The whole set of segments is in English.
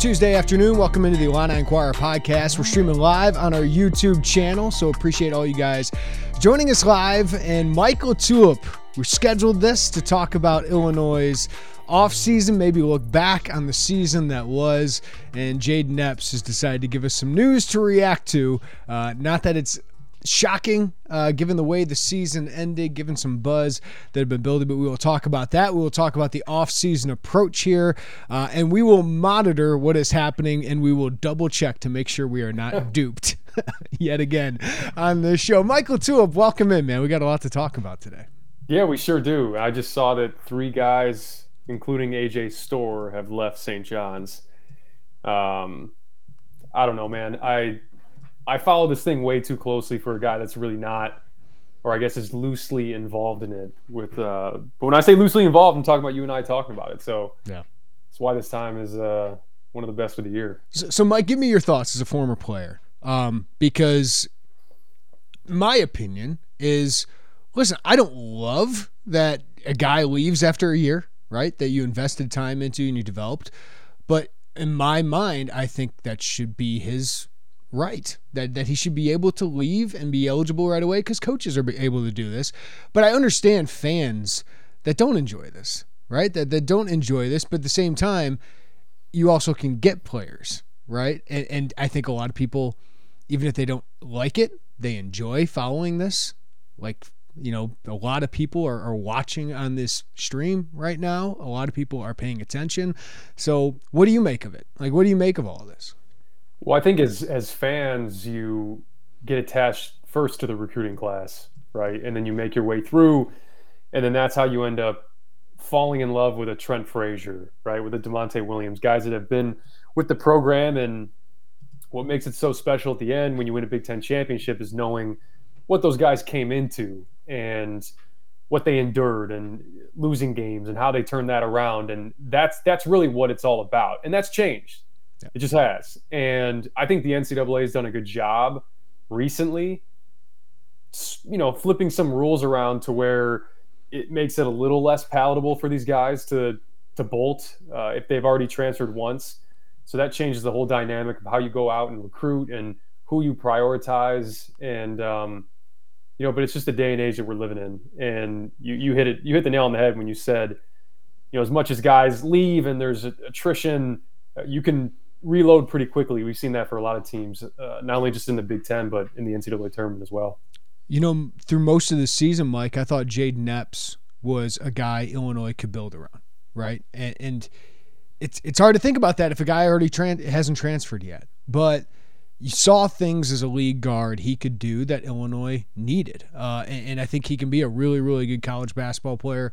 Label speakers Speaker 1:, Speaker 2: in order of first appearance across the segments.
Speaker 1: Tuesday afternoon. Welcome into the Illini Inquirer podcast. We're streaming live on our YouTube channel, so appreciate all you guys joining us live. And Mike LaTulip, we scheduled this to talk about Illinois' offseason, maybe look back on the season that was. And Jayden Epps has decided to give us some news to react to. Uh, not that it's shocking uh, given the way the season ended, given some buzz that had been building. But we will talk about that. We will talk about the off-season approach here, uh, and we will monitor what is happening, and we will double check to make sure we are not duped yet again on this show. Mike LaTulip, welcome in, man. We got a lot to talk about today.
Speaker 2: Yeah, we sure do. I just saw that three guys, including AJ Storr, have left St. John's. Um, I don't know, man. I I follow this thing way too closely for a guy that's really not, or I guess is loosely involved in it. With uh, but when I say loosely involved, I'm talking about you and I talking about it. So
Speaker 1: yeah,
Speaker 2: that's why this time is uh, one of the best of the year.
Speaker 1: So, so, Mike, give me your thoughts as a former player, um, because my opinion is, listen, I don't love that a guy leaves after a year, right? That you invested time into and you developed, but in my mind, I think that should be his right that that he should be able to leave and be eligible right away because coaches are able to do this. But i understand fans that don't enjoy this right? That, that don't enjoy this but at the same time you also can get players right? And, and i think a lot of people even if they don't like it they enjoy following this. Like you know a lot of people are, are watching on this stream right now. A lot of people are paying attention. So what do you make of it? Like what do you make of all this
Speaker 2: well, I think as as fans, you get attached first to the recruiting class, right, and then you make your way through, and then that's how you end up falling in love with a Trent Frazier, right, with a Da'Monte Williams, guys that have been with the program, and what makes it so special at the end when you win a Big Ten championship is knowing what those guys came into and what they endured and losing games and how they turned that around. And that's that's really what it's all about. And that's changed yeah. It just has. And I think the NCAA has done a good job recently, you know, flipping some rules around to where it makes it a little less palatable for these guys to to bolt uh, if they've already transferred once. So that changes the whole dynamic of how you go out and recruit and who you prioritize. And um, you know, but it's just the day and age that we're living in. And you you hit it you hit the nail on the head when you said, you know, as much as guys leave and there's attrition, uh, you can reload pretty quickly. We've seen that for a lot of teams, uh, not only just in the Big Ten, but in the NCAA tournament as well.
Speaker 1: You know, through most of the season, Mike, I thought Jayden Epps was a guy Illinois could build around, right? And, and it's it's hard to think about that if a guy already tran- hasn't transferred yet, but you saw things as a league guard he could do that Illinois needed, uh, and, and I think he can be a really really good college basketball player.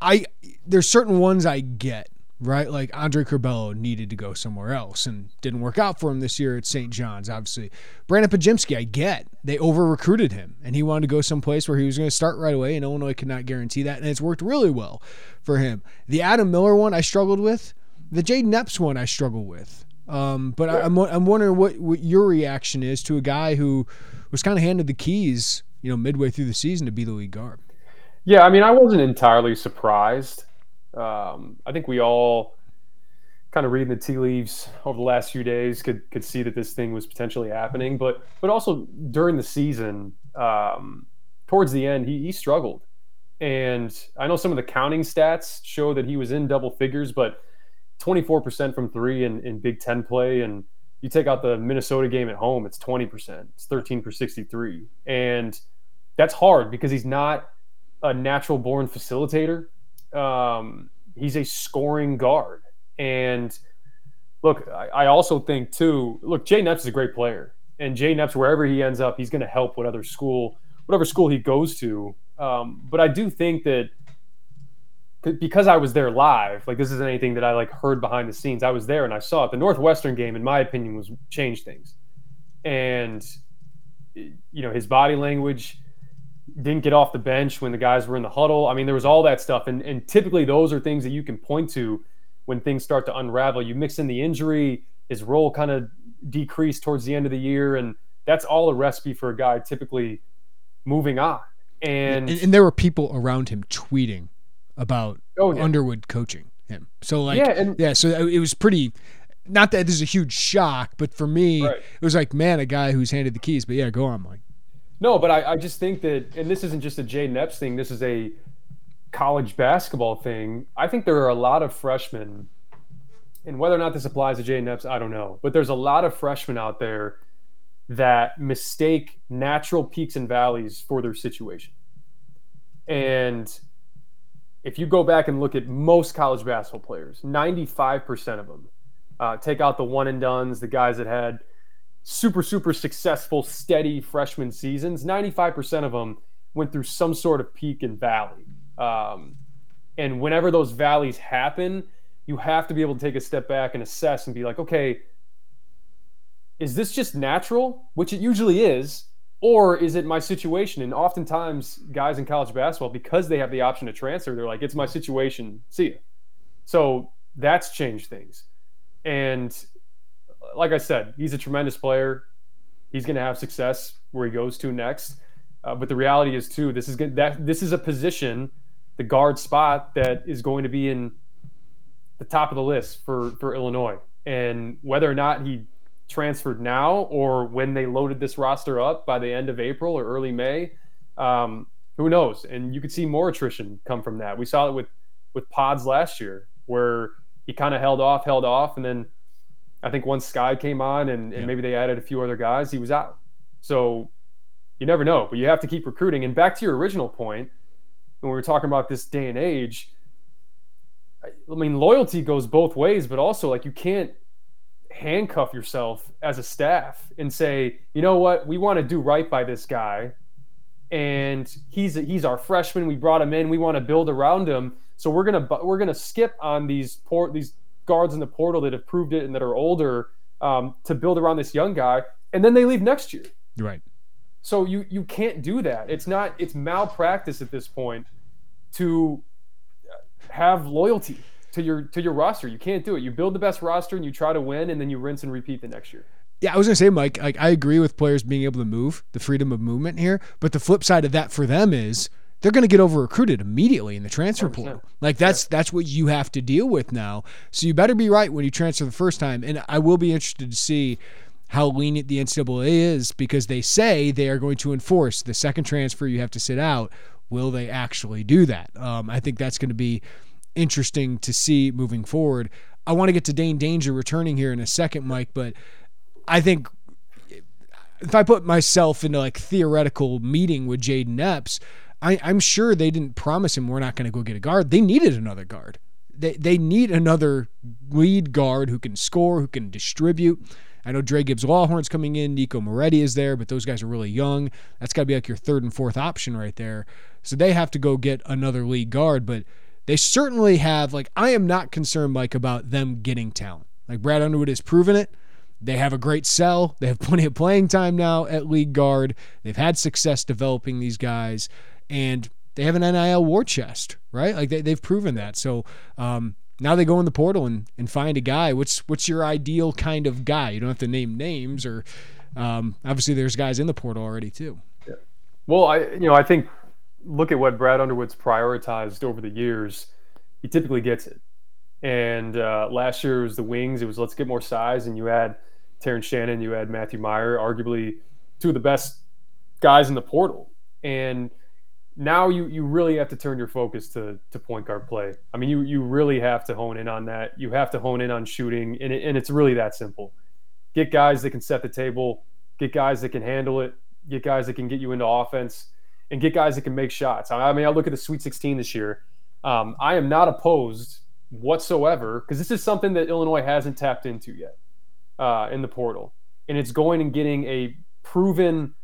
Speaker 1: I there's certain ones I get right? Like Andre Curbelo needed to go somewhere else and didn't work out for him this year at St. John's, obviously. Brandon Podziemski, I get. They over recruited him and he wanted to go someplace where he was going to start right away, and Illinois could not guarantee that. And it's worked really well for him. The Adam Miller one I struggled with. The Jayden Epps one I struggle with. Um, but I, am I'm, I'm wondering what, what your reaction is to a guy who was kind of handed the keys, you know, midway through the season to be the lead guard.
Speaker 2: Yeah, I mean, I wasn't entirely surprised um, I think we all kind of reading the tea leaves over the last few days could could see that this thing was potentially happening, but but also during the season, um, towards the end, he, he struggled, and I know some of the counting stats show that he was in double figures, but 24% from three in, in Big Ten play. And you take out the Minnesota game at home, it's 20%. It's 13 for 63. And that's hard because he's not a natural born facilitator. Um, he's a scoring guard. And look, I, I, also think too, look, Jayden Epps is a great player. And Jayden Epps, wherever he ends up, he's going to help whatever school, whatever school he goes to. Um, but I do think that because I was there live, like this isn't anything that I like heard behind the scenes. I was there and I saw it. The Northwestern game, in my opinion, was changed things. And you know, his body language didn't get off the bench when the guys were in the huddle. I mean, there was all that stuff. And and typically those are things that you can point to when things start to unravel. You mix in the injury, his role kind of decreased towards the end of the year, and that's all a recipe for a guy typically moving on. And,
Speaker 1: and, and there were people around him tweeting about oh, yeah. Underwood coaching him. So like yeah, and, yeah, so it was pretty not that this is a huge shock, but for me right. it was like, man, a guy who's handed the keys. But yeah, go on, Mike.
Speaker 2: No, but I, I just think that and this isn't just a Jayden Epps thing, this is a college basketball thing. I think there are a lot of freshmen and whether or not this applies to Jayden Epps, I don't know. But there's a lot of freshmen out there that mistake natural peaks and valleys for their situation. And if you go back and look at most college basketball players, 95% of them, uh, take out the one and duns, the guys that had super, super successful, steady freshman seasons, 95% of them went through some sort of peak and valley. Um, and whenever those valleys happen, you have to be able to take a step back and assess and be like, okay, is this just natural? Which it usually is or is it my situation? And oftentimes, guys in college basketball, because they have the option to transfer, they're like, it's my situation. See ya. So that's changed things. And like I said, he's a tremendous player. He's going to have success where he goes to next. Uh, but the reality is, too, this is that this is a position, the guard spot, that is going to be in the top of the list for for Illinois. And whether or not he transferred now or when they loaded this roster up by the end of April or early May. Um, who knows? And you could see more attrition come from that. We saw it with with Pods last year, where he kind of held off, held off, and then I think once Skyy came on and, and yeah. maybe they added a few other guys, he was out. So you never know, but you have to keep recruiting. And back to your original point, when we were talking about this day and age, I mean, loyalty goes both ways, but also like you can't handcuff yourself as a staff and say, you know what, we want to do right by this guy, and he's he's our freshman. We brought him in. We want to build around him. So we're gonna we're gonna skip on these poor these guards in the portal that have proved it and that are older um, to build around this young guy, and then they leave next year.
Speaker 1: Right.
Speaker 2: So you you can't do that. It's not it's malpractice at this point to have loyalty to your to your roster. You can't do it. You build the best roster and you try to win, and then you rinse and repeat the next year.
Speaker 1: Yeah, I was gonna say, Mike. Like, I agree with players being able to move, the freedom of movement here. But the flip side of that for them is they're going to get over recruited immediately in the transfer 100%. portal. Like that's yeah. that's what you have to deal with now. So you better be right when you transfer the first time. And I will be interested to see how lenient the NCAA is because they say they are going to enforce the second transfer you have to sit out. Will they actually do that? Um, I think that's going to be interesting to see moving forward. I want to get to Dain Dainja returning here in a second, Mike, but I think if I put myself into like theoretical meeting with Jaden Epps, I, I'm sure they didn't promise him we're not going to go get a guard. They needed another guard. They they need another lead guard who can score, who can distribute. I know Dre Gibbs Lawhorn's coming in, Nico Moretti is there, but those guys are really young. That's got to be like your third and fourth option right there. So they have to go get another lead guard, but they certainly have, like, I am not concerned, Mike, about them getting talent. Like, Brad Underwood has proven it. They have a great sell. They have plenty of playing time now at league guard. They've had success developing these guys, and they have an NIL war chest, right? Like, they, they've proven that. So, um, now they go in the portal and, and find a guy. What's what's your ideal kind of guy? You don't have to name names, or um, obviously there's guys in the portal already too.
Speaker 2: Yeah. Well, I you know I think look at what Brad Underwood's prioritized over the years, he typically gets it. And uh, last year was the wings. It was let's get more size, and you had Terrence Shannon, you had Matthew Meyer, arguably two of the best guys in the portal. And now you you really have to turn your focus to to point guard play. I mean, you you really have to hone in on that. You have to hone in on shooting, and it, and it's really that simple. Get guys that can set the table. Get guys that can handle it. Get guys that can get you into offense, and get guys that can make shots. I mean, I look at the Sweet 16 this year. Um, I am not opposed whatsoever because this is something that Illinois hasn't tapped into yet uh, in the portal, and it's going and getting a proven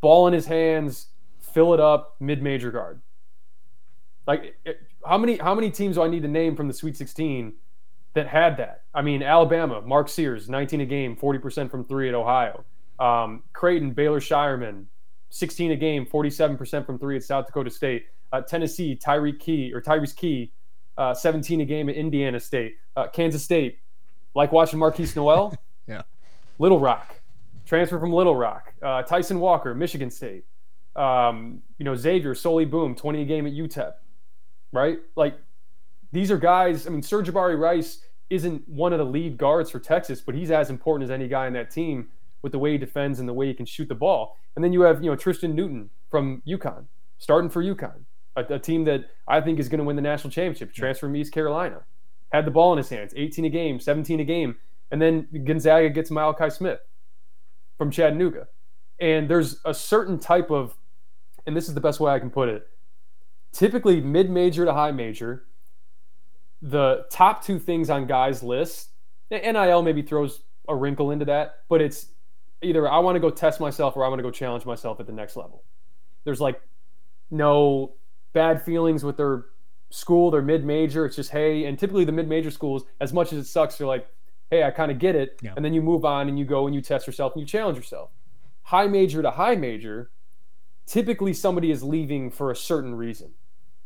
Speaker 2: ball in his hands fill it up mid-major guard. Like how many how many teams do I need to name from the Sweet 16 that had that? I mean, Alabama, Mark Sears, 19 a game, 40% from three at Ohio. Um, Creighton, Baylor Scheierman, 16 a game, 47% from three at South Dakota State. Uh, Tennessee, Tyreke Key or Tyrese Key, uh, 17 a game at Indiana State. Uh, Kansas State, like watching Markquis Nowell.
Speaker 1: yeah.
Speaker 2: Little Rock, transfer from Little Rock. Uh, Tyson Walker, Michigan State um, you know, Xavier, Souley Boum, 20 a game at UTEP, right? Like these are guys, I mean, Sir'Jabari Rice isn't one of the lead guards for Texas, but he's as important as any guy in that team with the way he defends and the way he can shoot the ball. And then you have, you know, Tristan Newton from UConn, starting for UConn, a, a team that I think is going to win the national championship, transfer from East Carolina. Had the ball in his hands, 18 a game, 17 a game. And then Gonzaga gets Malachi Smith from Chattanooga. And there's a certain type of and this is the best way I can put it. Typically, mid major to high major, the top two things on guys' lists, NIL maybe throws a wrinkle into that, but it's either I want to go test myself or I want to go challenge myself at the next level. There's like no bad feelings with their school, their mid major. It's just, hey, and typically the mid major schools, as much as it sucks, you're like, hey, I kind of get it. Yeah. And then you move on and you go and you test yourself and you challenge yourself. High major to high major, typically somebody is leaving for a certain reason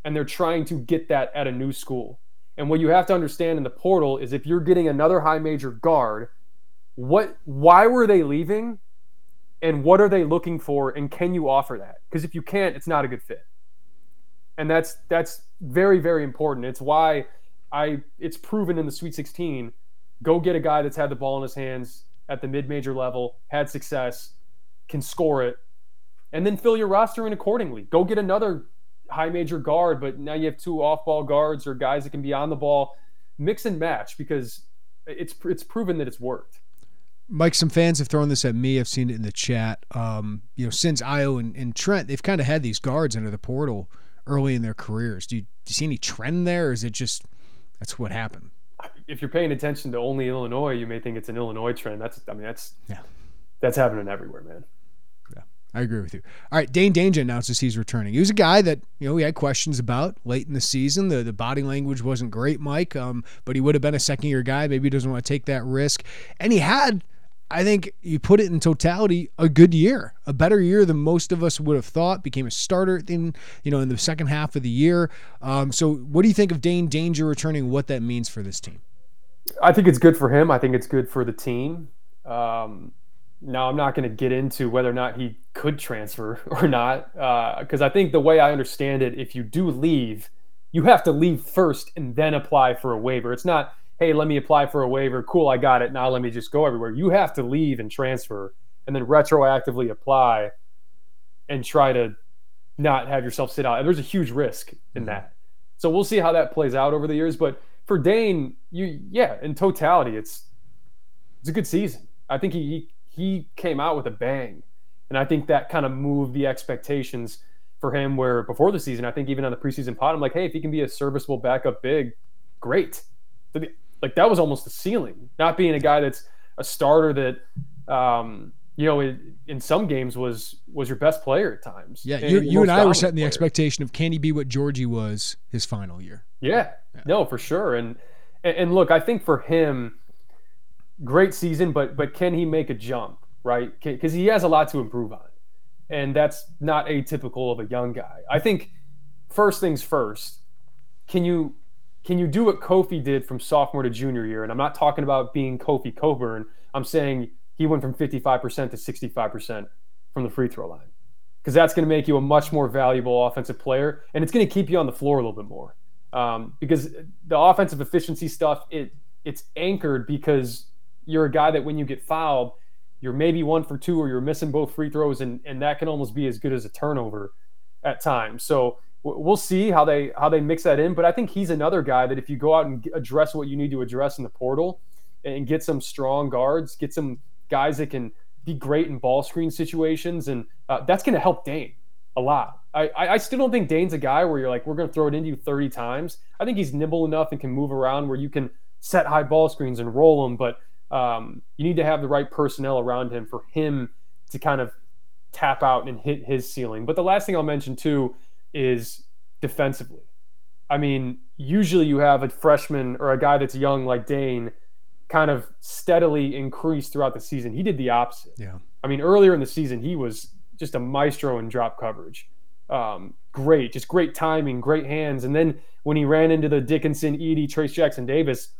Speaker 2: and they're trying to get that at a new school. And what you have to understand in the portal is if you're getting another high major guard, what why were they leaving and what are they looking for and can you offer that? Because if you can't, it's not a good fit. And that's that's very very important. It's why I it's proven in the Sweet 16, go get a guy that's had the ball in his hands at the mid-major level, had success, can score it and then fill your roster in accordingly. Go get another high major guard, but now you have two off ball guards or guys that can be on the ball. Mix and match because it's it's proven that it's worked.
Speaker 1: Mike, some fans have thrown this at me. I've seen it in the chat. Um, you know, since Ayo and, and, Trent, they've kind of had these guards under the portal early in their careers. Do you, do you see any trend there, or is it just that's what happened?
Speaker 2: If you're paying attention to only Illinois, you may think it's an Illinois trend. That's I mean that's yeah, that's happening everywhere, man.
Speaker 1: I agree with you. All right, Dain Dainja announces he's returning. He was a guy that you know we had questions about late in the season. The the body language wasn't great, Mike, um, but he would have been a second year guy. Maybe he doesn't want to take that risk, and he had. I think you put it in totality, a good year, a better year than most of us would have thought. Became a starter in you know in the second half of the year. Um, so, what do you think of Dain Dainja returning? What that means for this team?
Speaker 2: I think it's good for him. I think it's good for the team. Um, now, I'm not going to get into whether or not he could transfer or not, because uh, I think the way I understand it, if you do leave, you have to leave first and then apply for a waiver. It's not, hey, let me apply for a waiver. Cool, I got it. Now let me just go everywhere. You have to leave and transfer and then retroactively apply and try to not have yourself sit out. And there's a huge risk in that. So we'll see how that plays out over the years. But for Dain, you yeah, in totality, it's it's a good season. I think he, he he came out with a bang. And I think that kind of moved the expectations for him where before the season, I think even on the preseason pod, I'm like, hey, if he can be a serviceable backup big, great. Like that was almost the ceiling. Not being a guy that's a starter that um, you know, in, in some games was was your best player at times.
Speaker 1: Yeah, you, you and I were setting the expectation of can he be what Georgie was his final year?
Speaker 2: Yeah, yeah. no, for sure. And, and and look, I think for him, great season, but but can he make a jump? Right, because he has a lot to improve on, and that's not atypical of a young guy. I think first things first. Can you can you do what Kofi did from sophomore to junior year? And I'm not talking about being Kofi Cockburn. I'm saying he went from 55% to 65% from the free throw line because that's going to make you a much more valuable offensive player, and it's going to keep you on the floor a little bit more. Um, because the offensive efficiency stuff, it it's anchored because you're a guy that when you get fouled, you're maybe one for two or you're missing both free throws, and, and that can almost be as good as a turnover. at times. So we'll see how they how they mix that in. But I think he's another guy that if you go out and address what you need to address in the portal and get some strong guards, get some guys that can be great in ball screen situations, and uh, that's going to help Dain a lot. I, I still don't think Dain's a guy where you're like, we're going to throw it into you 30 times. I think he's nimble enough and can move around where you can set high ball screens and roll them, but um, you need to have the right personnel around him for him to kind of tap out and hit his ceiling. But the last thing I'll mention too is defensively. I mean, usually you have a freshman or a guy that's young like Dain kind of steadily increase throughout the season. He did the opposite.
Speaker 1: Yeah.
Speaker 2: I mean, earlier in the season, he was just a maestro in drop coverage. Um, great, just great timing, great hands. And then when he ran into the Dickinson, Edey, Trayce Jackson Davis,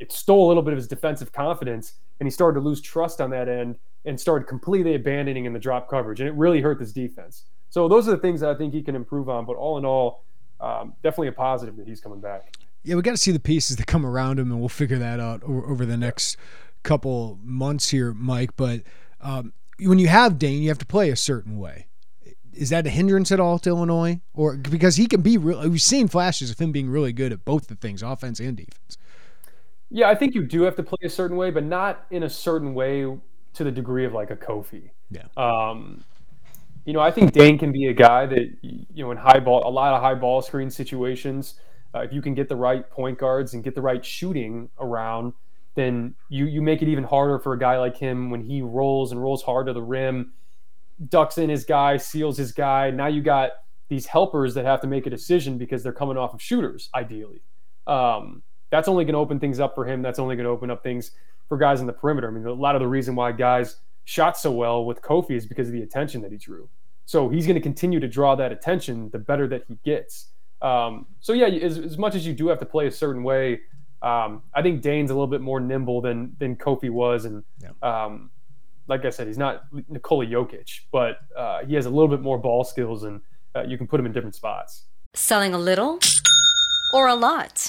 Speaker 2: it stole a little bit of his defensive confidence, and he started to lose trust on that end and started completely abandoning in the drop coverage, and it really hurt this defense. So those are the things that I think he can improve on. But all in all, um, definitely a positive that he's coming back.
Speaker 1: Yeah, we got to see the pieces that come around him, and we'll figure that out over, over the next couple months here, Mike. But um, when you have Dain, you have to play a certain way. Is that a hindrance at all to Illinois, or because he can be real? We've seen flashes of him being really good at both the things, offense and defense.
Speaker 2: Yeah, I think you do have to play a certain way, but not in a certain way to the degree of like a Kofi.
Speaker 1: Yeah.
Speaker 2: Um, you know, I think Dain can be a guy that you know in high ball, a lot of high ball screen situations. Uh, if you can get the right point guards and get the right shooting around, then you you make it even harder for a guy like him when he rolls and rolls hard to the rim, ducks in his guy, seals his guy. Now you got these helpers that have to make a decision because they're coming off of shooters, ideally. Um, that's only going to open things up for him. That's only going to open up things for guys in the perimeter. I mean, a lot of the reason why guys shot so well with Kofi is because of the attention that he drew. So he's going to continue to draw that attention the better that he gets. Um, so yeah, as, as, much as you do have to play a certain way, um, I think Dain's a little bit more nimble than than Kofi was, and yeah. um, like I said, he's not Nikola Jokic, but uh, he has a little bit more ball skills, and uh, you can put him in different spots.
Speaker 3: Selling a little or a lot.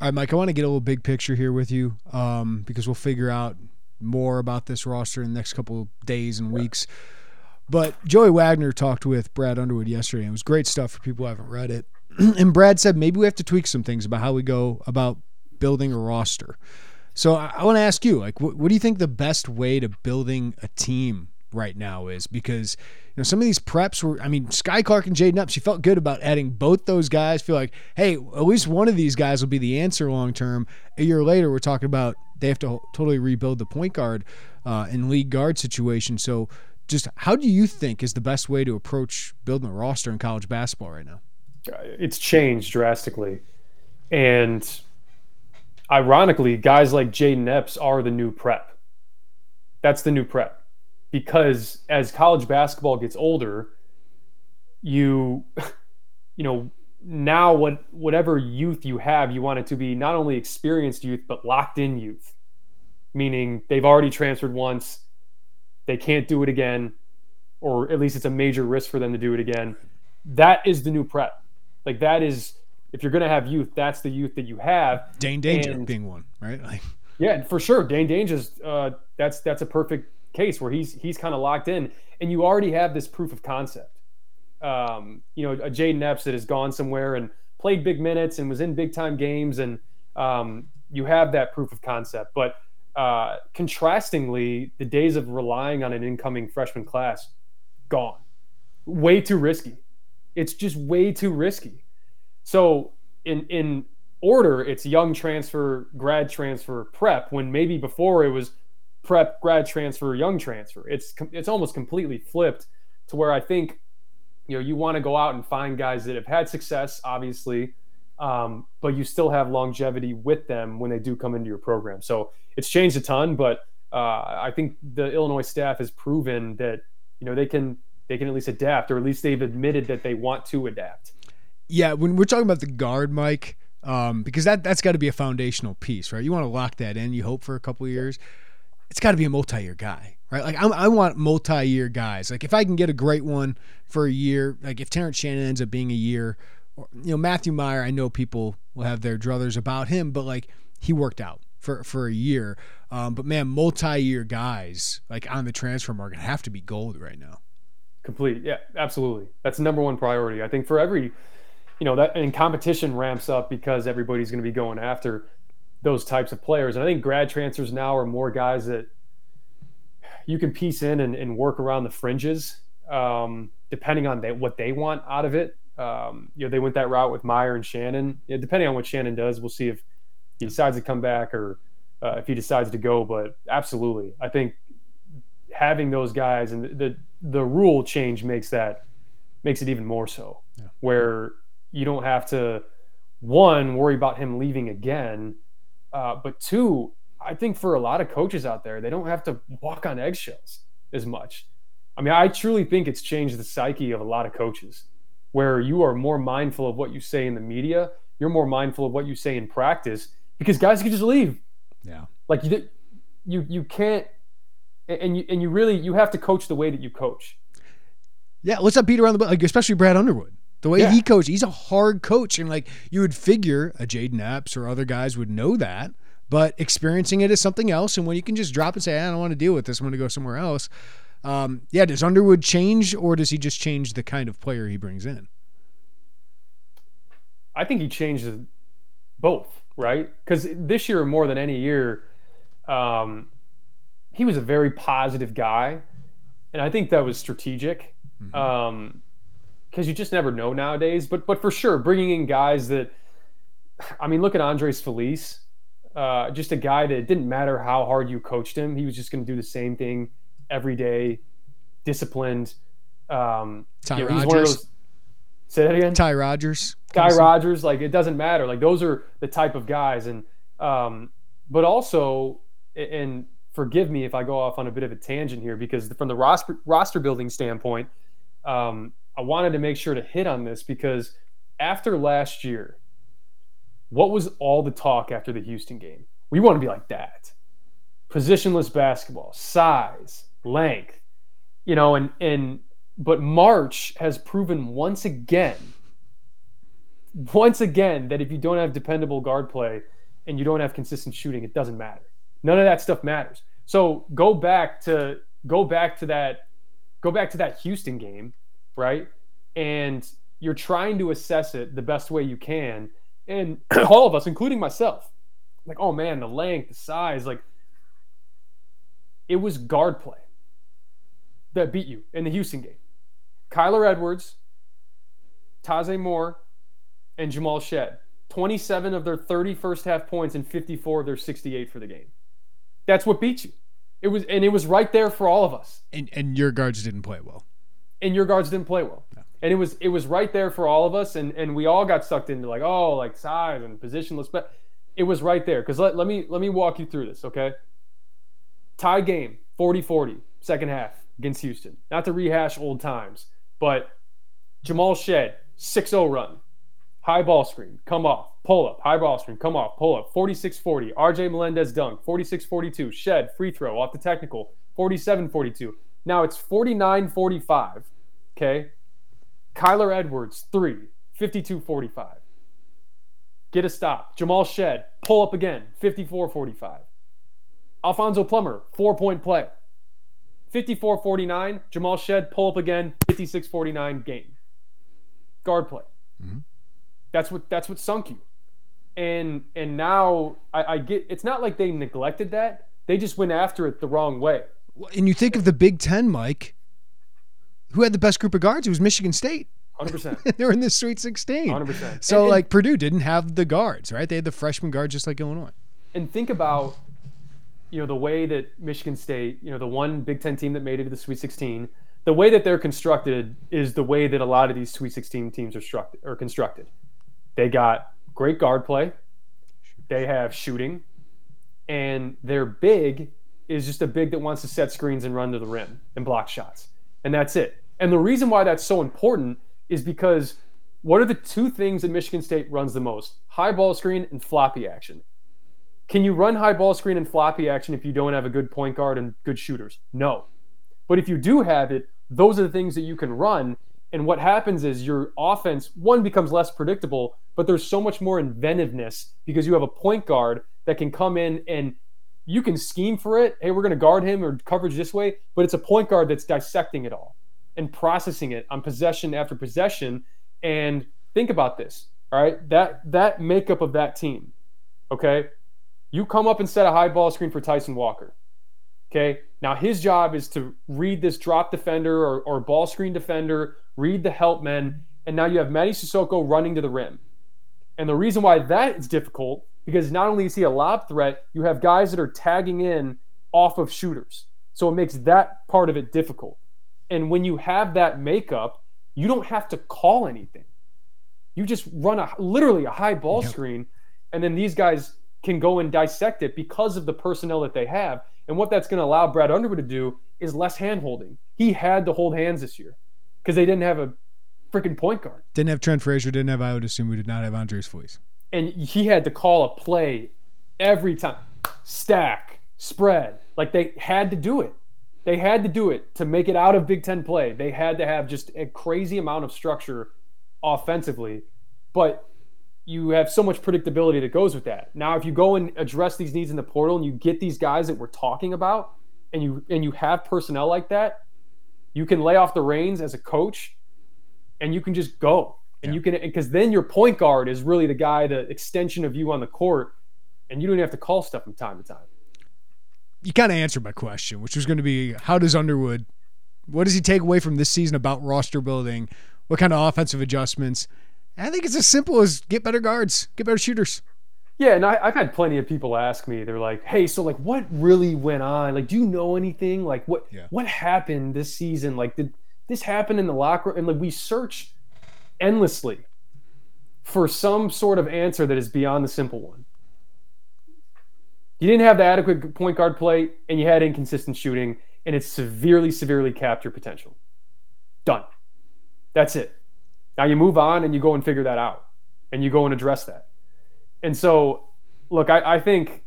Speaker 1: All right, Mike, I want to get a little big picture here with you um, because we'll figure out more about this roster in the next couple days and weeks. But Joey Wagner talked with Brad Underwood yesterday. And it was great stuff for people who haven't read it. and Brad said maybe we have to tweak some things about how we go about building a roster. So I, I want to ask you, like, what, what do you think the best way to building a team right now is? Because you know, some of these preps were, I mean, Skyy Clark and Jaden Epps, you felt good about adding both those guys. Feel like, hey, at least one of these guys will be the answer long term. A year later, we're talking about they have to totally rebuild the point guard uh, and league guard situation. So, just how do you think is the best way to approach building a roster in college basketball right now?
Speaker 2: It's changed drastically. And ironically, guys like Jayden Epps are the new prep. That's the new prep. Because as college basketball gets older, you you know, now what whatever youth you have, you want it to be not only experienced youth, but locked in youth. Meaning they've already transferred once, they can't do it again, or at least it's a major risk for them to do it again. That is the new prep. Like that is if you're going to have youth, that's the youth that you have.
Speaker 1: Dain Dainja and, being one, right? Like,
Speaker 2: yeah, for sure. Dain Dainja's uh, that's that's a perfect case where he's he's kind of locked in, and you already have this proof of concept. Um, you know, a Jaden Epps that has gone somewhere and played big minutes and was in big time games, and um, you have that proof of concept. But uh, contrastingly, the days of relying on an incoming freshman class gone. Way too risky. It's just way too risky. So in in order, it's young transfer, grad transfer, prep. When maybe before it was prep, grad transfer, young transfer. It's it's almost completely flipped to where I think you know you want to go out and find guys that have had success, obviously, um, but you still have longevity with them when they do come into your program. So it's changed a ton, but uh, I think the Illinois staff has proven that you know they can they can at least adapt, or at least they've admitted that they want to adapt
Speaker 1: yeah, when we're talking about the guard, Mike, um, because that that's got to be a foundational piece, right? You want to lock that in. You hope for a couple years. It's got to be a multi-year guy, right? Like I'm, i want multi-year guys. Like if I can get a great one for a year, like if Terrence Shannon ends up being a year, or, you know Matthew Meyer, I know people will have their druthers about him, but like he worked out for for a year. Um, but man, multi-year guys like on the transfer market have to be gold right now.
Speaker 2: Complete, yeah, absolutely. That's number one priority. I think for every you know that and competition ramps up because everybody's going to be going after those types of players. And I think grad transfers now are more guys that you can piece in and, and work around the fringes, um, depending on they, what they want out of it. Um, you know, they went that route with Meyer and Shannon. Yeah, depending on what Shannon does, we'll see if he decides to come back or uh, if he decides to go. But absolutely, I think having those guys and the, the the rule change makes that makes it even more so. Yeah. Where you don't have to one worry about him leaving again, uh, but two, I think for a lot of coaches out there, they don't have to walk on eggshells as much. I mean, I truly think it's changed the psyche of a lot of coaches, where you are more mindful of what you say in the media, you're more mindful of what you say in practice, because guys can just leave.
Speaker 1: Yeah,
Speaker 2: like you, you, you can't, and you and you really you have to coach the way that you coach.
Speaker 1: Yeah, let's not beat around the like especially Brad Underwood. The way yeah. he coached, he's a hard coach. And like you would figure a Jayden Epps or other guys would know that, but experiencing it is something else. And when you can just drop and say, I don't want to deal with this, I'm going to go somewhere else. Um, yeah, does Underwood change or does he just change the kind of player he brings in?
Speaker 2: I think he changes both, right? Because this year, more than any year, um, he was a very positive guy. And I think that was strategic. Mm-hmm. Um, because you just never know nowadays. But but for sure, bringing in guys that, I mean, look at Andres Feliz, uh, just a guy that didn't matter how hard you coached him, he was just going to do the same thing every day, disciplined. Um,
Speaker 1: Ty you know, Rodgers. Those,
Speaker 2: say that again.
Speaker 1: Ty Rodgers.
Speaker 2: Ty Rodgers. Like it doesn't matter. Like those are the type of guys, and um, but also, and forgive me if I go off on a bit of a tangent here, because from the roster roster building standpoint. Um, I wanted to make sure to hit on this because after last year, what was all the talk after the Houston game? We want to be like that. Positionless basketball, size, length, you know, and and but March has proven once again, once again that if you don't have dependable guard play and you don't have consistent shooting, it doesn't matter. None of that stuff matters. So go back to go back to that go back to that Houston game right? And you're trying to assess it the best way you can. And all of us, including myself, like, oh man, the length, the size, like, it was guard play that beat you in the Houston game. Kyler Edwards, Taze Moore, and Jamal Shead. 27 of their 30 first half points and 54 of their 68 for the game. That's what beat you. It was and it was right there for all of us.
Speaker 1: And and your guards didn't play well
Speaker 2: and your guards didn't play well. And it was it was right there for all of us, and and we all got sucked into like oh like size and positionless, but it was right there. Because let, let me let me walk you through this, okay? Tie game, 40-40, second half against Houston. Not to rehash old times, but Jamal Shead 6-0 run. High ball screen, come off, pull up, high ball screen, come off, pull up, 46-40. RJ Melendez dunk, 46-42. Shead, free throw off the technical, 47-42. Now it's 49-45, okay? Kyler Edwards, three, 52-45. Get a stop. Jamal Shead, pull up again, 54-45. Alfonso Plummer, four-point play. 54-49. Jamal Shead, pull up again, 56-49 game. Guard play. Mm-hmm. That's what that's what sunk you. And and now I, I get it's not like they neglected that. They just went after it the wrong way.
Speaker 1: And you think of the Big Ten, Mike. Who had the best group of guards? It was Michigan State.
Speaker 2: 100%.
Speaker 1: they were in the Sweet 16.
Speaker 2: 100%.
Speaker 1: So, and, like, Purdue didn't have the guards, right? They had the freshman guard just like Illinois.
Speaker 2: And think about, you know, the way that Michigan State, you know, the one Big Ten team that made it to the Sweet 16, the way that they're constructed is the way that a lot of these Sweet 16 teams are, structured, are constructed. They got great guard play, they have shooting, and their big is just a big that wants to set screens and run to the rim and block shots. And that's it. And the reason why that's so important is because what are the two things that Michigan State runs the most? High ball screen and floppy action. Can you run high ball screen and floppy action if you don't have a good point guard and good shooters? No. But if you do have it, those are the things that you can run. And what happens is your offense, one, becomes less predictable, but there's so much more inventiveness because you have a point guard that can come in and you can scheme for it. Hey, we're going to guard him or coverage this way, but it's a point guard that's dissecting it all and processing it on possession after possession. And think about this, all right? That that makeup of that team, okay? You come up and set a high ball screen for Tyson Walker. Okay. Now his job is to read this drop defender or, or ball screen defender, read the help men, and now you have Mady Sissoko running to the rim. And the reason why that is difficult because not only is he a lob threat, you have guys that are tagging in off of shooters. So it makes that part of it difficult. And when you have that makeup, you don't have to call anything. You just run a literally a high ball yep. screen, and then these guys can go and dissect it because of the personnel that they have. And what that's going to allow Brad Underwood to do is less hand holding. He had to hold hands this year because they didn't have a freaking point guard.
Speaker 1: Didn't have Trent Frazier, didn't have Ayo Dosunmu, did not have Andres Voice.
Speaker 2: And he had to call a play every time. Stack, spread. Like they had to do it. They had to do it to make it out of Big Ten play. They had to have just a crazy amount of structure offensively. But you have so much predictability that goes with that. Now, if you go and address these needs in the portal and you get these guys that we're talking about and you and you have personnel like that, you can lay off the reins as a coach and you can just go. And yeah. you can because then your point guard is really the guy, the extension of you on the court, and you don't have to call stuff from time to time
Speaker 1: you kind of answered my question, which was going to be how does Underwood, what does he take away from this season about roster building? What kind of offensive adjustments? And I think it's as simple as get better guards, get better shooters.
Speaker 2: Yeah, and I, have had plenty of people ask me. They're like, "Hey, so like, what really went on? Like, do you know anything? Like, what yeah. what happened this season? Like, did this happen in the locker?" room?" And like, we search endlessly for some sort of answer that is beyond the simple one. You didn't have the adequate point guard play, and you had inconsistent shooting, and it severely, severely capped your potential. Done. That's it. Now you move on and you go and figure that out, and you go and address that. And so, look, I, I think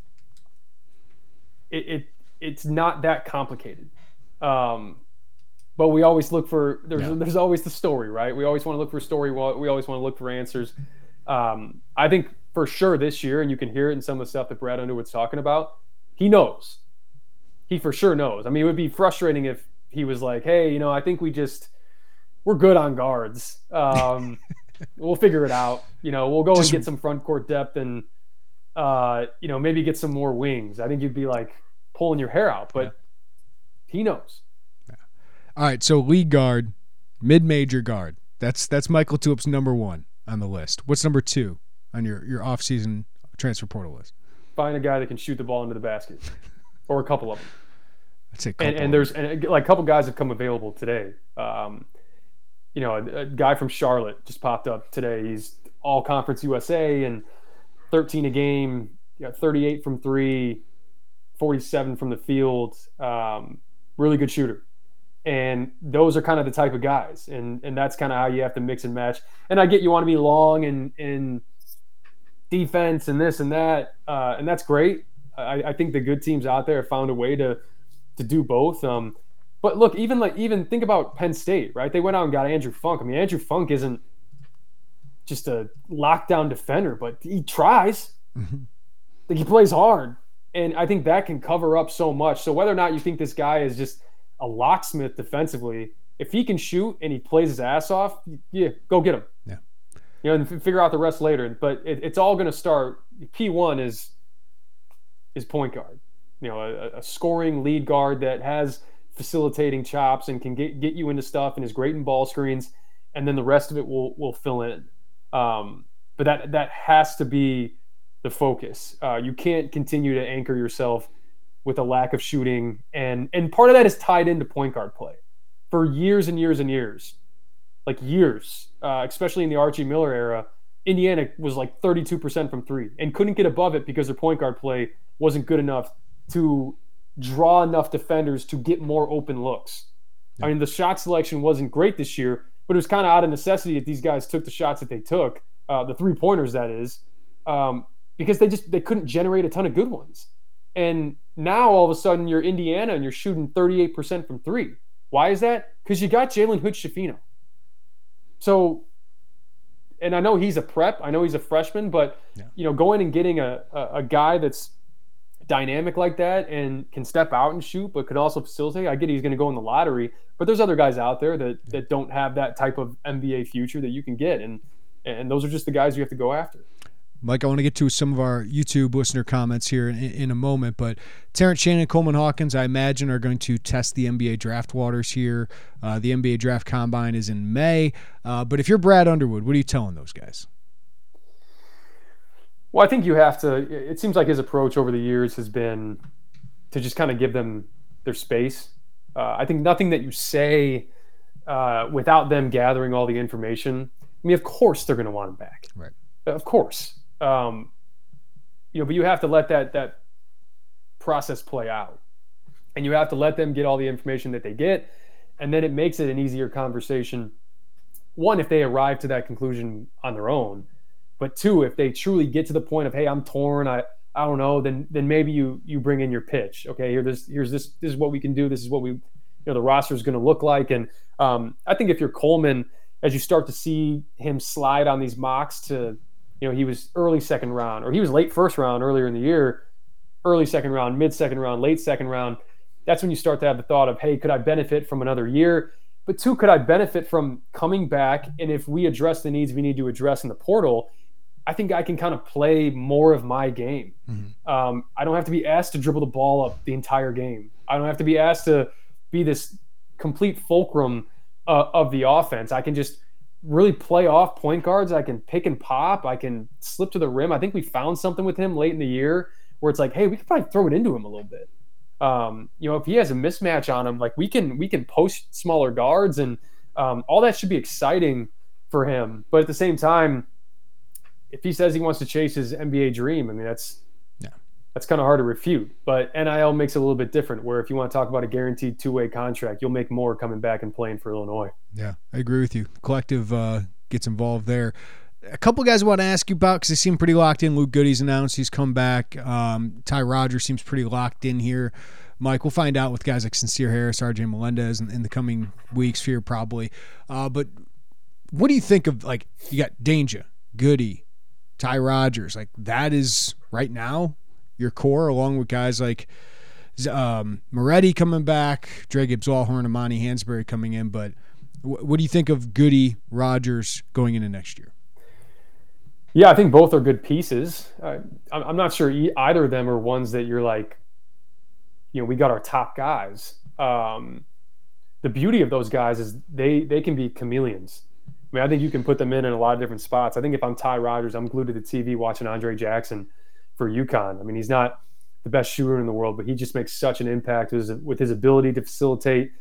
Speaker 2: it, it it's not that complicated. Um, but we always look for there's there's always the story, right? We always want to look for a story. We always want to look for answers. Um, I think for sure this year, and you can hear it in some of the stuff that Brad Underwood's talking about. He knows. He for sure knows. I mean, it would be frustrating if he was like, "Hey, you know, I think we just we're good on guards. Um, we'll figure it out. You know, we'll go just, and get some front court depth and uh, you know maybe get some more wings." I think you'd be like pulling your hair out, but yeah. he knows.
Speaker 1: Yeah. All right, so lead guard, mid-major guard. That's that's Mike LaTulip's number one on the list. What's number two? On your your off season transfer portal list?
Speaker 2: Find a guy that can shoot the ball into the basket, or a couple of them.
Speaker 1: I'd say
Speaker 2: and, and there's and like a couple guys have come available today. Um, you know, a, a, guy from Charlotte just popped up today. He's all conference USA and 13 a game. you know, 38 from three, 47 from the field. Um, really good shooter. And those are kind of the type of guys. And and that's kind of how you have to mix and match. And I get you want to be long and and defense and this and that. Uh, and that's great. I, I, think the good teams out there have found a way to to do both. Um, but look, even like even think about Penn State, right? They went out and got Andrew Funk. I mean, Andrew Funk isn't just a lockdown defender, but he tries. Mm-hmm. Like he plays hard, and I think that can cover up so much. So whether or not you think this guy is just a locksmith defensively, if he can shoot and he plays his ass off, yeah, go get him.
Speaker 1: Yeah,
Speaker 2: you know, and figure out the rest later. But it, it's all going to start. P one is is point guard. You know, a, a, scoring lead guard that has facilitating chops and can get get you into stuff and is great in ball screens, and then the rest of it will will fill in. Um, but that that has to be the focus. Uh, you can't continue to anchor yourself with a lack of shooting, and and part of that is tied into point guard play for years and years and years, like years, uh, especially in the Archie Miller era. Indiana was like 32% from three and couldn't get above it because their point guard play wasn't good enough to draw enough defenders to get more open looks. Yeah. I mean, the shot selection wasn't great this year, but it was kind of out of necessity that these guys took the shots that they took, uh, the three pointers, that is, um, because they just they couldn't generate a ton of good ones. And now all of a sudden you're Indiana and you're shooting 38% from three. Why is that? Because you got Jalen Hood Schifino. So, and I know he's a prep. I know he's a freshman, but yeah. you know, going and getting a, a, a guy that's dynamic like that and can step out and shoot, but could also facilitate. I get he's going to go in the lottery, but there's other guys out there that that don't have that type of NBA future that you can get, and and those are just the guys you have to go after.
Speaker 1: Mike, I want to get to some of our YouTube listener comments here in, in, a moment, but Terrence Shannon, Coleman Hawkins, I imagine, are going to test the NBA draft waters here. Uh, the NBA draft combine is in May. Uh, but if you're Brad Underwood, what are you telling those guys?
Speaker 2: Well, I think you have to. It seems like his approach over the years has been to just kind of give them their space. Uh, I think nothing that you say uh, without them gathering all the information. I mean, of course they're going to want him back.
Speaker 1: Right.
Speaker 2: Of course. Um, you know, but you have to let that that process play out, and you have to let them get all the information that they get, and then it makes it an easier conversation. One, if they arrive to that conclusion on their own, but two, if they truly get to the point of, hey, I'm torn, I I don't know, then then maybe you you bring in your pitch. Okay, here this here's this this is what we can do. This is what we you know the roster is going to look like. And um, I think if you're Coleman, as you start to see him slide on these mocks to, you know, he was early second round or he was late first round earlier in the year, early second round, mid second round, late second round. That's when you start to have the thought of, hey, could I benefit from another year? But two, could I benefit from coming back? And if we address the needs we need to address in the portal, I think I can kind of play more of my game. Mm-hmm. Um, I don't have to be asked to dribble the ball up the entire game. I don't have to be asked to be this complete fulcrum uh, of the offense. I can just really play off point guards. I can pick and pop. I can slip to the rim. I think we found something with him late in the year where it's like, hey, we could probably throw it into him a little bit. Um, you know, if he has a mismatch on him, like we can we can post smaller guards and um, all that should be exciting for him. But at the same time if he says he wants to chase his NBA dream, I mean that's. That's kind of hard to refute. But NIL makes it a little bit different. Where if you want to talk about a guaranteed two way contract, you'll make more coming back and playing for Illinois.
Speaker 1: Yeah, I agree with you. Collective uh, gets involved there. A couple guys I want to ask you about because they seem pretty locked in. Luke Goode's announced he's come back. Um, Ty Rodgers seems pretty locked in here. Mike, we'll find out with guys like Sincere Harris, RJ Melendez in, in the coming weeks here, probably. Uh, but what do you think of like you got Dainja, Goody, Ty Rodgers? Like that is right now your core, along with guys like um, Moretti coming back, Dra Gibbs-Lawhorn, Amani Hansberry coming in. But what do you think of Goode Rodgers going into next year?
Speaker 2: Yeah, I think both are good pieces. I'm not sure either of them are ones that you're like, you know, we got our top guys. Um, the beauty of those guys is they they can be chameleons. I mean, I think you can put them in in a lot of different spots. I think if I'm Ty Rodgers, I'm glued to the TV watching Andre Jackson for UConn. I mean, he's not the best shooter in the world, but he just makes such an impact with his, with his ability to facilitate,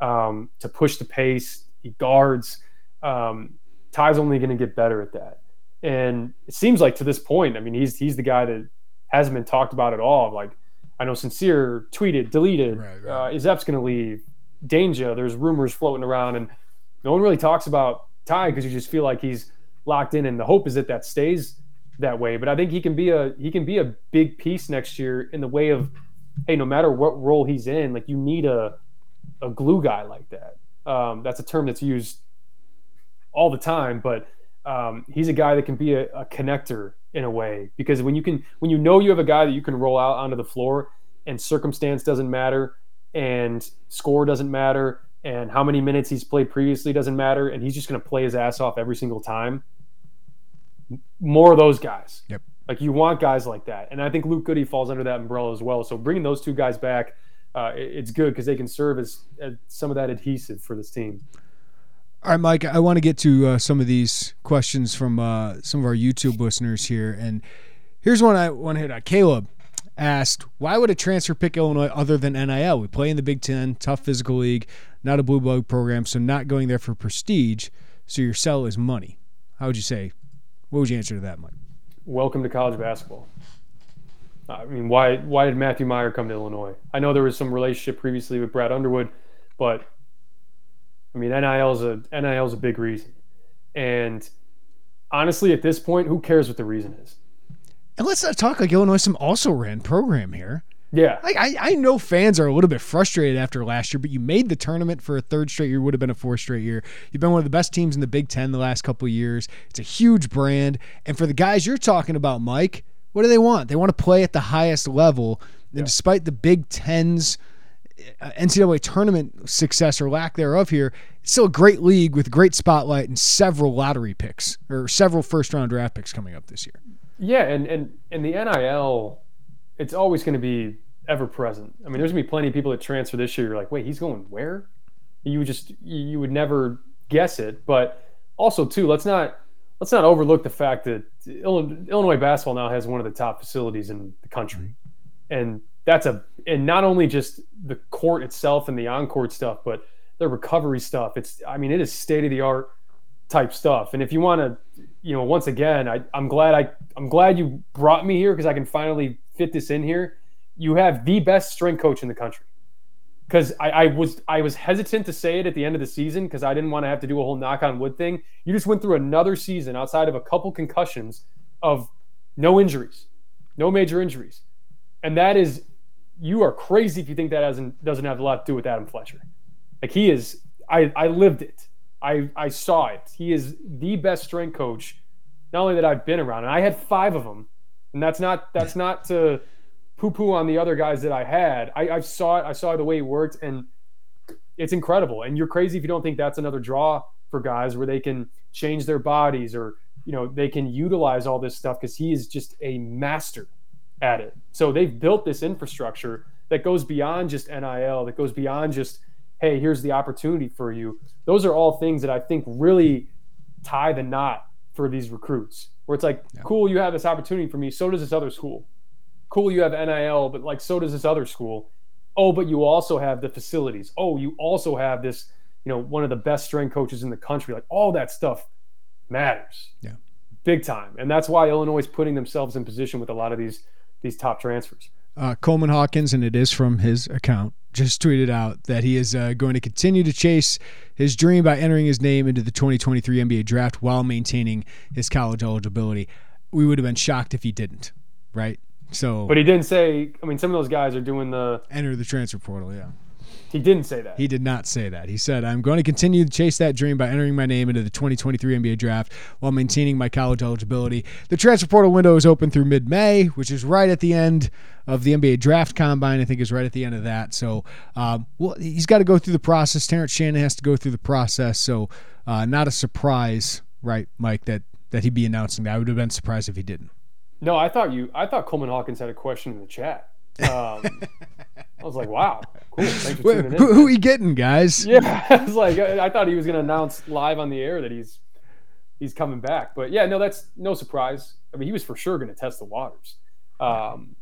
Speaker 2: um, to push the pace. He guards. Um, Ty's only going to get better at that. And it seems like to this point, I mean, he's he's the guy that hasn't been talked about at all. Like I know Sincere tweeted, deleted,
Speaker 1: Right, right.
Speaker 2: Uh, Izep's going to leave. Dainja, there's rumors floating around, and no one really talks about Ty because you just feel like he's locked in, and the hope is that that stays that way. But I think he can be a he can be a big piece next year in the way of, hey, no matter what role he's in, like you need a a glue guy like that. Um, that's a term that's used all the time, but um, he's a guy that can be a, a connector in a way because when you can when you know you have a guy that you can roll out onto the floor and circumstance doesn't matter and score doesn't matter and how many minutes he's played previously doesn't matter and he's just going to play his ass off every single time more of those guys
Speaker 1: Yep.
Speaker 2: like you want guys like that and i think Luke Goode falls under that umbrella as well so bringing those two guys back uh, it's good because they can serve as, as some of that adhesive for this team
Speaker 1: All right, Mike, I want to get to uh, some of these questions from uh, some of our YouTube listeners here. And here's one I want to hit on. Caleb asked, Why would a transfer pick Illinois other than NIL? We play in the Big Ten, tough physical league, not a blue blood program, so not going there for prestige. So your sell is money. How would you say? What would you answer to that, Mike?
Speaker 2: welcome to college basketball. I mean, why why did Matthew Mayer come to Illinois? I know there was some relationship previously with Brad Underwood, but I mean, NIL is a NIL is a big reason. And honestly, at this point, who cares what the reason is?
Speaker 1: And let's not talk like Illinois some also ran program here.
Speaker 2: Yeah,
Speaker 1: Like I, I know fans are a little bit frustrated after last year, but you made the tournament for a third straight year. Would have been a fourth straight year. You've been one of the best teams in the Big Ten the last couple of years. It's a huge brand, and for the guys you're talking about, Mike, what do they want? They want to play at the highest level. And despite the Big Ten's uh, NCAA tournament success or lack thereof here, it's still a great league with great spotlight and several lottery picks or several first round draft picks coming up this year.
Speaker 2: yeah, and and and the NIL, it's always going to be ever present. I mean, there's gonna be plenty of people that transfer this year. You're like, wait, he's going where? You would just you would never guess it. But also too, let's not let's not overlook the fact that Illinois basketball now has one of the top facilities in the country, and that's a and not only just the court itself and the on-court stuff, but the recovery stuff. It's I mean, it is state of the art type stuff. And if you want to, you know, once again, I, I'm glad I I'm glad you brought me here because I can finally fit this in here. You have the best strength coach in the country. Because I, I was I was hesitant to say it at the end of the season because I didn't want to have to do a whole knock on wood thing. You just went through another season outside of a couple concussions of no injuries, no major injuries, and that is you are crazy if you think that hasn't doesn't have a lot to do with Adam Fletcher. Like he is, I I lived it. I I saw it. He is the best strength coach, not only that I've been around, and I had five of them, and that's not that's not to poo poo on the other guys that I had. I, I saw it. I saw the way he worked, and it's incredible. And you're crazy if you don't think that's another draw for guys where they can change their bodies or you know they can utilize all this stuff because he is just a master at it. So they've built this infrastructure that goes beyond just NIL, that goes beyond just, hey, here's the opportunity for you. Those are all things that I think really tie the knot for these recruits. Where it's like, cool, you have this opportunity for me. So does this other school. Cool, you have NIL, but like so does this other school. Oh, but you also have the facilities. Oh, you also have this, you know, one of the best strength coaches in the country. Like all that stuff matters.
Speaker 1: Yeah.
Speaker 2: Big time. And that's why Illinois is putting themselves in position with a lot of these these top transfers.
Speaker 1: uh, Coleman Hawkins, and it is from his account, just tweeted out that he is uh, going to continue to chase his dream by entering his name into the 2023 NBA draft while maintaining his college eligibility. We would have been shocked if he didn't, right? So
Speaker 2: But he didn't say. I mean, some of those guys are doing the.
Speaker 1: enter the transfer portal, yeah.
Speaker 2: He didn't say that.
Speaker 1: He did not say that. He said, I'm going to continue to chase that dream by entering my name into the 2023 NBA draft while maintaining my college eligibility. The transfer portal window is open through mid May, which is right at the end of the NBA draft combine. I think is right at the end of that. So, um, well, he's got to go through the process. Terrence Shannon has to go through the process. So, uh, not a surprise, right, Mike, that, that he'd be announcing that. I would have been surprised if he didn't.
Speaker 2: No, I thought you. I thought Coleman Hawkins had a question in the chat. Um, I was like, wow, cool. Thanks for
Speaker 1: Who,
Speaker 2: tuning in.
Speaker 1: who, who he getting, guys?
Speaker 2: Yeah, I was like, I, I thought he was going to announce live on the air that he's he's coming back. But yeah, no, that's no surprise. I mean, he was for sure going to test the waters. Um,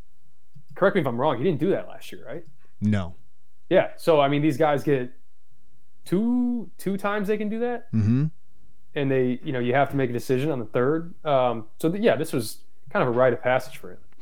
Speaker 2: correct me if I'm wrong. He didn't do that last year, right?
Speaker 1: No.
Speaker 2: Yeah. So I mean, these guys get two two times they can do that,
Speaker 1: Mm-hmm.
Speaker 2: and they you know you have to make a decision on the third. Um, so th- yeah, this was kind of a rite of passage for him.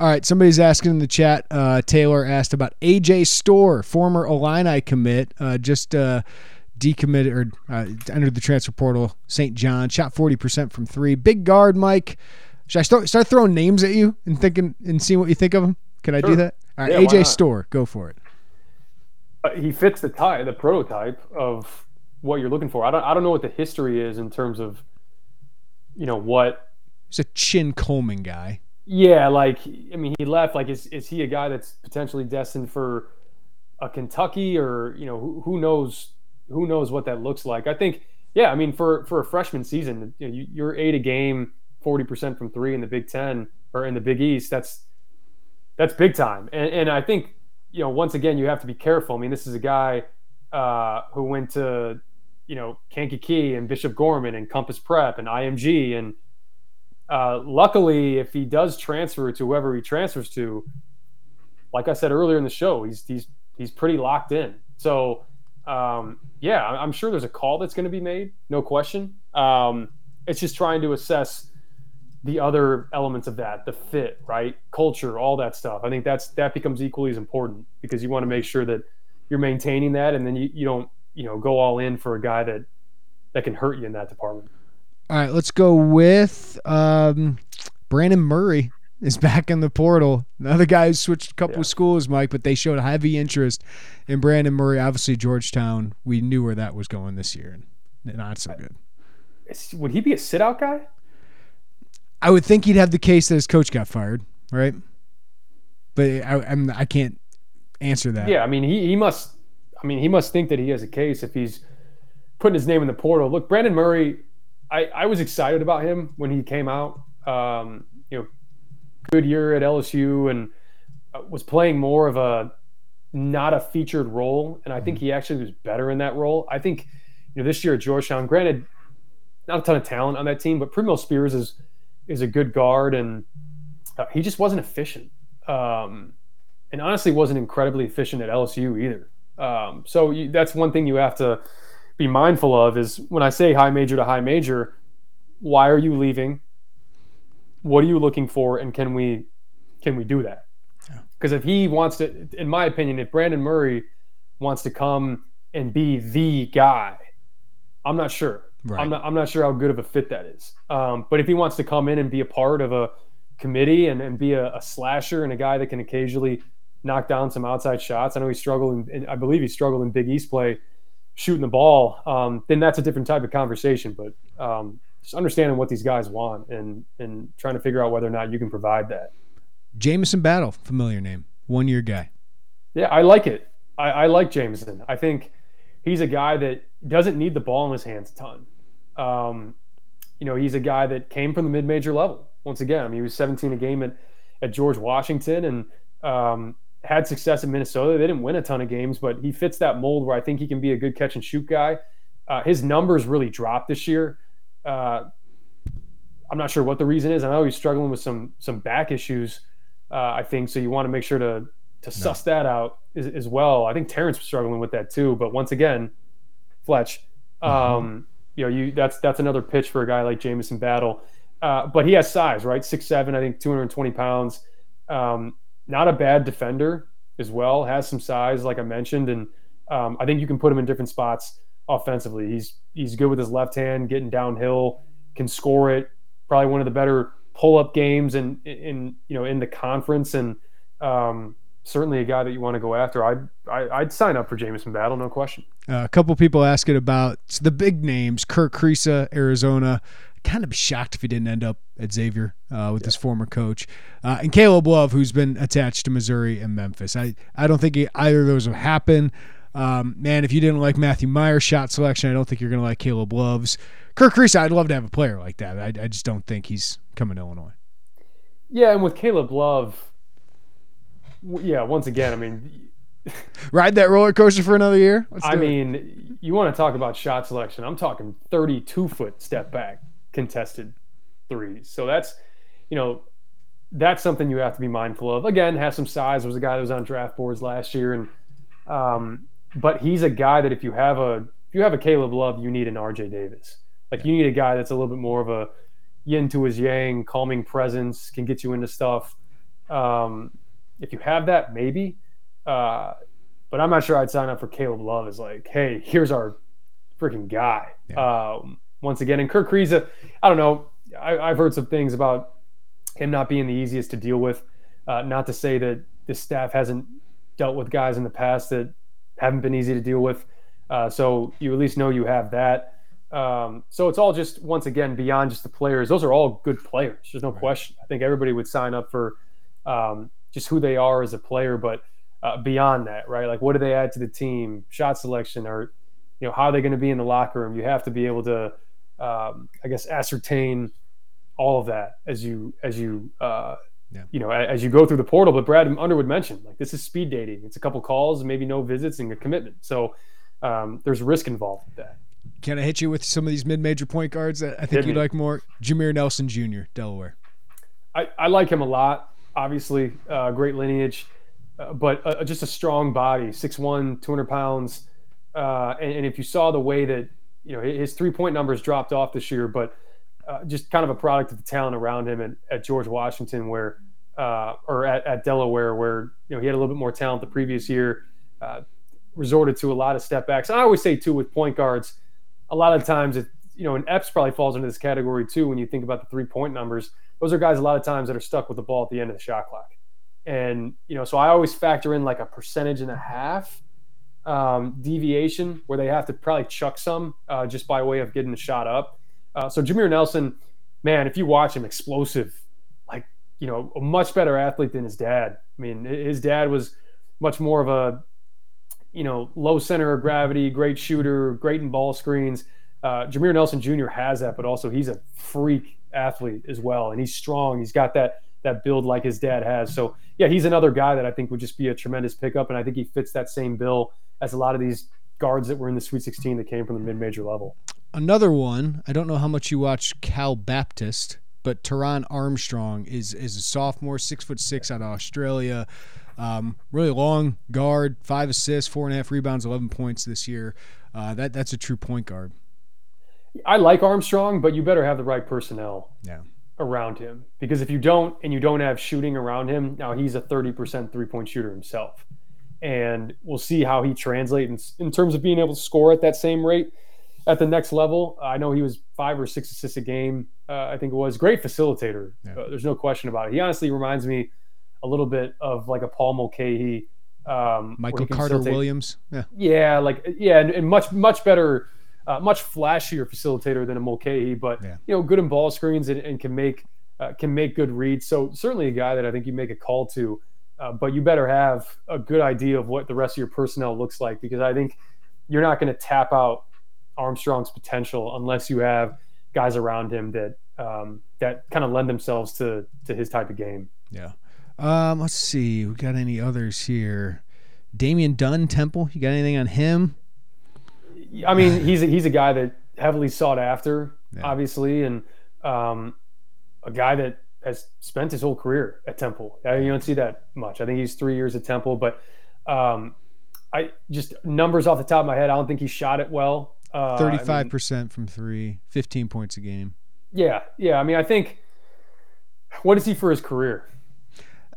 Speaker 1: All right, somebody's asking in the chat. Uh, Taylor asked about AJ Storr, former Illini commit, uh, just uh, decommitted or uh, entered the transfer portal. St. John shot forty percent from three. Big guard, Mike. Should I start start throwing names at you and thinking and seeing what you think of them? Can I
Speaker 2: sure.
Speaker 1: do that? All right,
Speaker 2: yeah,
Speaker 1: AJ Storr, go for it.
Speaker 2: Uh, he fits the type, the prototype of what you're looking for. I don't I don't know what the history is in terms of, you know what.
Speaker 1: He's a chin combing guy.
Speaker 2: Yeah, like I mean, he left. Like, is is he a guy that's potentially destined for a Kentucky or you know who, who knows who knows what that looks like? I think, yeah, I mean, for for a freshman season, you know, you, you're eight a game, forty percent from three in the Big Ten or in the Big East. That's that's big time. And and I think you know once again you have to be careful. I mean, this is a guy uh, who went to you know Kankakee and Bishop Gorman and Compass Prep and IMG and uh, luckily, if he does transfer to whoever he transfers to, like I said earlier in the show, he's he's he's pretty locked in. So um, yeah, I'm sure there's a call that's going to be made, no question. Um, it's just trying to assess the other elements of that, the fit, right, culture, all that stuff. I think that's that becomes equally as important because you want to make sure that you're maintaining that, and then you, you don't you know go all in for a guy that that can hurt you in that department.
Speaker 1: All right, let's go with um, Brandon Murray is back in the portal. Another guy who switched a couple yeah. of schools, Mike, but they showed heavy interest in Brandon Murray. Obviously, Georgetown, we knew where that was going this year, and not so good.
Speaker 2: Would he be a sit out guy?
Speaker 1: I would think he'd have the case that his coach got fired, right? But I, I'm I can't answer that.
Speaker 2: Yeah, I mean he he must. I mean he must think that he has a case if he's putting his name in the portal. Look, Brandon Murray I, I was excited about him when he came out. Um, you know, good year at LSU and uh, was playing more of a not a featured role, and I think he actually was better in that role. I think you know this year at Georgetown, granted, not a ton of talent on that team, but Primo Spears is is a good guard, and uh, he just wasn't efficient, um, and honestly wasn't incredibly efficient at LSU either. Um, so you, that's one thing you have to be mindful of is when I say high major to high major, why are you leaving? What are you looking for, and can we can we do that? Because yeah. if he wants to, in my opinion, if Brandon Murray wants to come and be the guy, I'm not sure. Right. I'm not. I'm not sure how good of a fit that is. Um, but if he wants to come in and be a part of a committee and, and be a, a, slasher and a guy that can occasionally knock down some outside shots, I know he struggled. In, I believe he struggled in Big East play shooting the ball, um, then that's a different type of conversation. But um, just understanding what these guys want and and trying to figure out whether or not you can provide that.
Speaker 1: Jamison Battle, familiar name, one year guy.
Speaker 2: Yeah, I like it. I, I like Jamison. I think he's a guy that doesn't need the ball in his hands a ton. Um, you know, he's a guy that came from the mid-major level. Once again, I mean, he was 17 a game at, at George Washington, and um, had success in Minnesota. They didn't win a ton of games, but he fits that mold where I think he can be a good catch and shoot guy. Uh, his numbers really dropped this year. Uh, I'm not sure what the reason is. I know he's struggling with some some back issues. Uh, I think so. You want to make sure to to suss that out as, as, well. I think Terrence was struggling with that too. But once again, Fletch, um, mm-hmm. you know, you that's that's another pitch for a guy like Jamison Battle. Uh, but he has size, right? Six seven, I think, 220 pounds. Um, not a bad defender as well. Has some size, like I mentioned, and um, I think you can put him in different spots offensively. He's he's good with his left hand, getting downhill, can score it. Probably one of the better pull up games and in you know in the conference and um, certainly a guy that you want to go after. I'd I, would i would sign up for Jamison Battle, no question.
Speaker 1: Uh, a couple people asking about the big names: Kerr Kriisa, Arizona. Kind of be shocked if he didn't end up at Xavier uh, with yeah. his former coach, uh, and Caleb Love, who's been attached to Missouri and Memphis. I I don't think either of those will happen. Um, man, if you didn't like Matthew Mayer's shot selection, I don't think you're going to like Caleb Love's. Kerr Kriisa, I'd love to have a player like that. I, I just don't think he's coming to Illinois.
Speaker 2: Yeah, and with Caleb Love, yeah, once again, I mean,
Speaker 1: ride that roller coaster for another year.
Speaker 2: Let's I mean, it. you want to talk about shot selection? I'm talking 32 foot step back contested threes. So that's, you know, that's something you have to be mindful of. Again, has some size. Was a guy that was on draft boards last year, and um, but he's a guy that if you have a if you have a Caleb Love, you need an RJ Davis. Like you need a guy that's a little bit more of a yin to his yang, calming presence, can get you into stuff. Um, if you have that, maybe. Uh, but I'm not sure I'd sign up for Caleb Love as like, hey, here's our freaking guy. Yeah. Um, once again, and Kerr Kriisa, I don't know. I, have heard some things about him not being the easiest to deal with. Uh, not to say that this staff hasn't dealt with guys in the past that haven't been easy to deal with. Uh, so you at least know you have that. Um, so it's all just once again beyond just the players. Those are all good players. There's no right. question. I think everybody would sign up for um, just who they are as a player, but uh, beyond that, right? Like what do they add to the team? Shot selection, or you know how are they going to be in the locker room? You have to be able to, um, I guess, ascertain all of that as you as you uh, yeah. you know as you go through the portal. But Brad Underwood mentioned like this is speed dating. It's a couple calls, maybe no visits, and a commitment. So um, there's risk involved with that.
Speaker 1: Can I hit you with some of these mid-major point guards that I think you'd like more? Jameer Nelson Jr., Delaware.
Speaker 2: I, I like him a lot. Obviously, uh, great lineage, uh, but uh, just a strong body, 6'1", 200 pounds. Uh, and, and, if you saw the way that you know his three-point numbers dropped off this year, but uh, just kind of a product of the talent around him at, George Washington, where uh, or at, at, Delaware, where you know he had a little bit more talent the previous year resorted to a lot of step backs. I always say too with point guards, a lot of times it you know, and Epps probably falls into this category too when you think about the three point numbers. Those are guys a lot of times that are stuck with the ball at the end of the shot clock. And, you know, so I always factor in like a percentage and a half um, deviation where they have to probably chuck some uh, just by way of getting the shot up. Uh, so Jameer Nelson, man, if you watch him, explosive, like, you know, a much better athlete than his dad. I mean, his dad was much more of a you know, low center of gravity, great shooter, great in ball screens. Uh, Jameer Nelson Jr. has that, but also he's a freak athlete as well, and he's strong. He's got that that build like his dad has. So yeah, he's another guy that I think would just be a tremendous pickup, and I think he fits that same bill as a lot of these guards that were in the Sweet 16 that came from the mid-major level.
Speaker 1: Another one. I don't know how much you watch Cal Baptist, but Taran Armstrong is is a sophomore, six foot six out of Australia. Um, really long guard, five assists, four and a half rebounds, eleven points this year. Uh, that that's a true point guard.
Speaker 2: I like Armstrong, but you better have the right personnel
Speaker 1: yeah.
Speaker 2: around him because if you don't and you don't have shooting around him, now he's a thirty percent three point shooter himself, and we'll see how he translates in, in terms of being able to score at that same rate at the next level. I know he was five or six assists a game. Uh, I think it was great facilitator. Yeah. Uh, there's no question about it. He honestly reminds me a little bit of like a Paul Mulcahy, um,
Speaker 1: Michael Carter Williams. Yeah,
Speaker 2: yeah, like yeah, and, and much much better, uh, much flashier facilitator than a Mulcahy, but yeah. you know, good in ball screens and, and can make uh, can make good reads. So certainly a guy that I think you make a call to. Uh, but you better have a good idea of what the rest of your personnel looks like because I think you're not going to tap out Armstrong's potential unless you have guys around him that um, that kind of lend themselves to to his type of game.
Speaker 1: Yeah. Um, let's see. We got any others here? Damian Dunn, Temple. You got anything on him?
Speaker 2: I mean, he's a, he's a guy that heavily sought after, yeah. obviously, and um, a guy that has spent his whole career at Temple. You don't see that much. I think he's three years at Temple, but um, I just numbers off the top of my head. I don't think he shot it well.
Speaker 1: Uh, Thirty-five percent from three, 15 points a game.
Speaker 2: Yeah, yeah. I mean, I think. What is he for his career?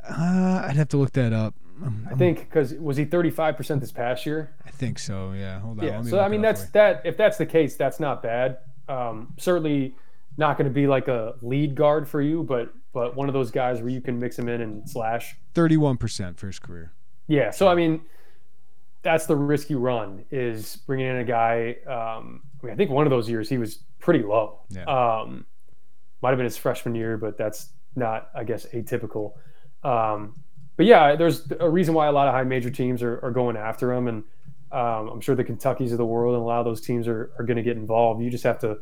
Speaker 1: Uh, I'd have to look that up.
Speaker 2: I'm, I think because was he 35 percent this past year?
Speaker 1: I think so. Yeah. Hold on.
Speaker 2: Yeah. So I mean, that's that. If that's the case, that's not bad. Um, certainly, not going to be like a lead guard for you, but but one of those guys where you can mix him in and slash.
Speaker 1: Thirty-one percent for his career.
Speaker 2: Yeah, so I mean, that's the risk you run is bringing in a guy. Um, I mean, I think one of those years he was pretty low.
Speaker 1: Yeah.
Speaker 2: Um, might have been his freshman year, but that's not, I guess, atypical. Um, but yeah, there's a reason why a lot of high major teams are, are going after him, and um, I'm sure the Kentuckys of the world and a lot of those teams are, are going to get involved. You just have to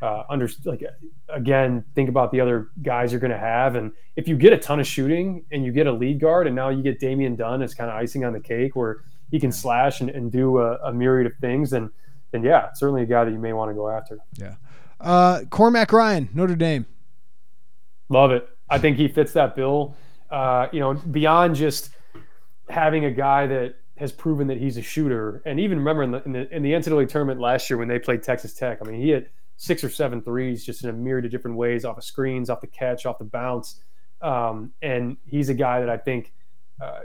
Speaker 2: uh, under like again think about the other guys you're going to have, and if you get a ton of shooting and you get a lead guard, and now you get Damian Dunn as kind of icing on the cake, where he can slash and, and do a, a myriad of things, and then yeah, certainly a guy that you may want to go after.
Speaker 1: Yeah. Uh, Cormac Ryan, Notre Dame.
Speaker 2: Love it. I think he fits that bill. Uh, you know, beyond just having a guy that has proven that he's a shooter, and even remember in the, in the in the NCAA tournament last year when they played Texas Tech. I mean, he hit six or seven threes just in a myriad of different ways, off of screens, off the catch, off the bounce, um, and he's a guy that I think uh,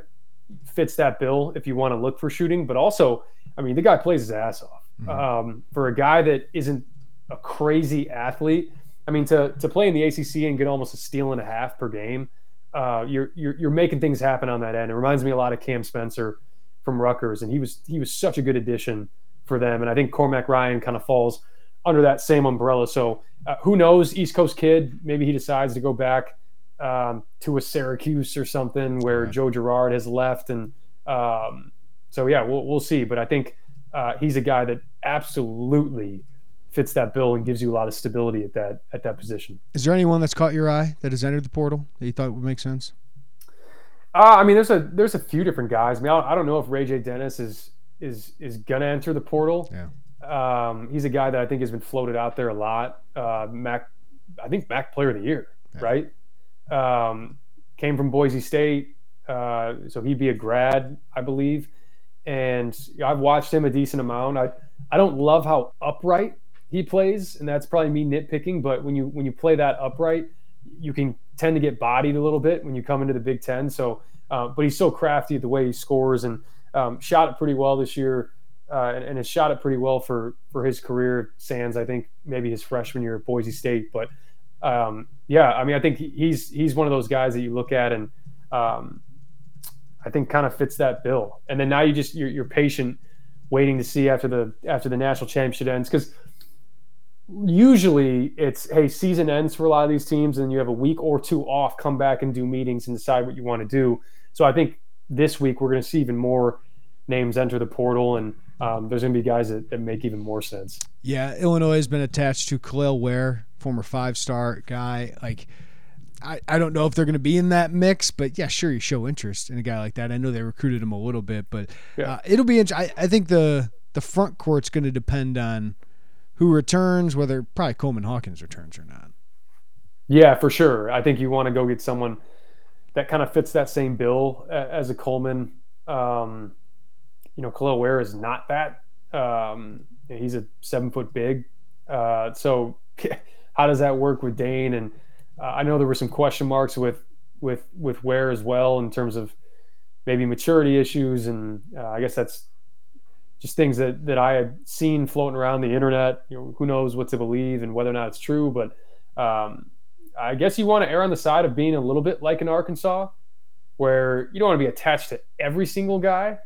Speaker 2: fits that bill if you want to look for shooting. But also, I mean, the guy plays his ass off. Mm-hmm. Um, for a guy that isn't a crazy athlete, I mean, to to play in the ACC and get almost a steal and a half per game, uh, you're, you're you're making things happen on that end. It reminds me a lot of Cam Spencer from Rutgers, and he was he was such a good addition for them. And I think Cormac Ryan kind of falls under that same umbrella. So uh, who knows? East Coast kid, maybe he decides to go back um, to a Syracuse or something where Joe Girard has left, and um, so yeah, we'll we'll see. But I think uh, he's a guy that absolutely fits that bill and gives you a lot of stability at that at that position.
Speaker 1: Is there anyone that's caught your eye that has entered the portal that you thought would make sense?
Speaker 2: Uh, I mean, there's a there's a few different guys. I mean, I, I don't know if RayJ Dennis is is is gonna enter the portal.
Speaker 1: Yeah.
Speaker 2: Um, he's a guy that I think has been floated out there a lot. Uh, Mac, I think Mac Player of the Year, yeah. right? Um, came from Boise State, uh, so he'd be a grad, I believe. And I've watched him a decent amount. I I don't love how upright he plays, and that's probably me nitpicking. But when you when you play that upright, you can tend to get bodied a little bit when you come into the Big Ten. So, uh, but he's so crafty at the way he scores and um, shot it pretty well this year, uh, and, and, has shot it pretty well for for his career. Sands, I think maybe his freshman year at Boise State, but um, yeah, I mean, I think he's he's one of those guys that you look at and um, I think kind of fits that bill. And then now you just you're, you're patient, waiting to see after the after the national championship ends because usually it's hey season ends for a lot of these teams and you have a week or two off come back and do meetings and decide what you want to do so i think this week we're going to see even more names enter the portal and um, there's going to be guys that, that make even more sense
Speaker 1: yeah illinois has been attached to Kel'el Ware former five star guy like I, I don't know if they're going to be in that mix, but yeah, sure, you show interest in a guy like that. I know they recruited him a little bit, but yeah. uh, it'll be. interesting. I think the the front court's going to depend on who returns, whether probably Coleman Hawkins returns or not.
Speaker 2: Yeah, for sure. I think you want to go get someone that kind of fits that same bill as a Coleman. Um, you know, Kel'el Ware is not that. Um, he's a seven foot big. Uh, so how does that work with Dain? And uh, I know there were some question marks with with with Ware as well in terms of maybe maturity issues, and uh, I guess that's just things that that I had seen floating around the internet. You know, who knows what to believe and whether or not it's true, but um, I guess you want to err on the side of being a little bit like in Arkansas, where you don't want to be attached to every single guy,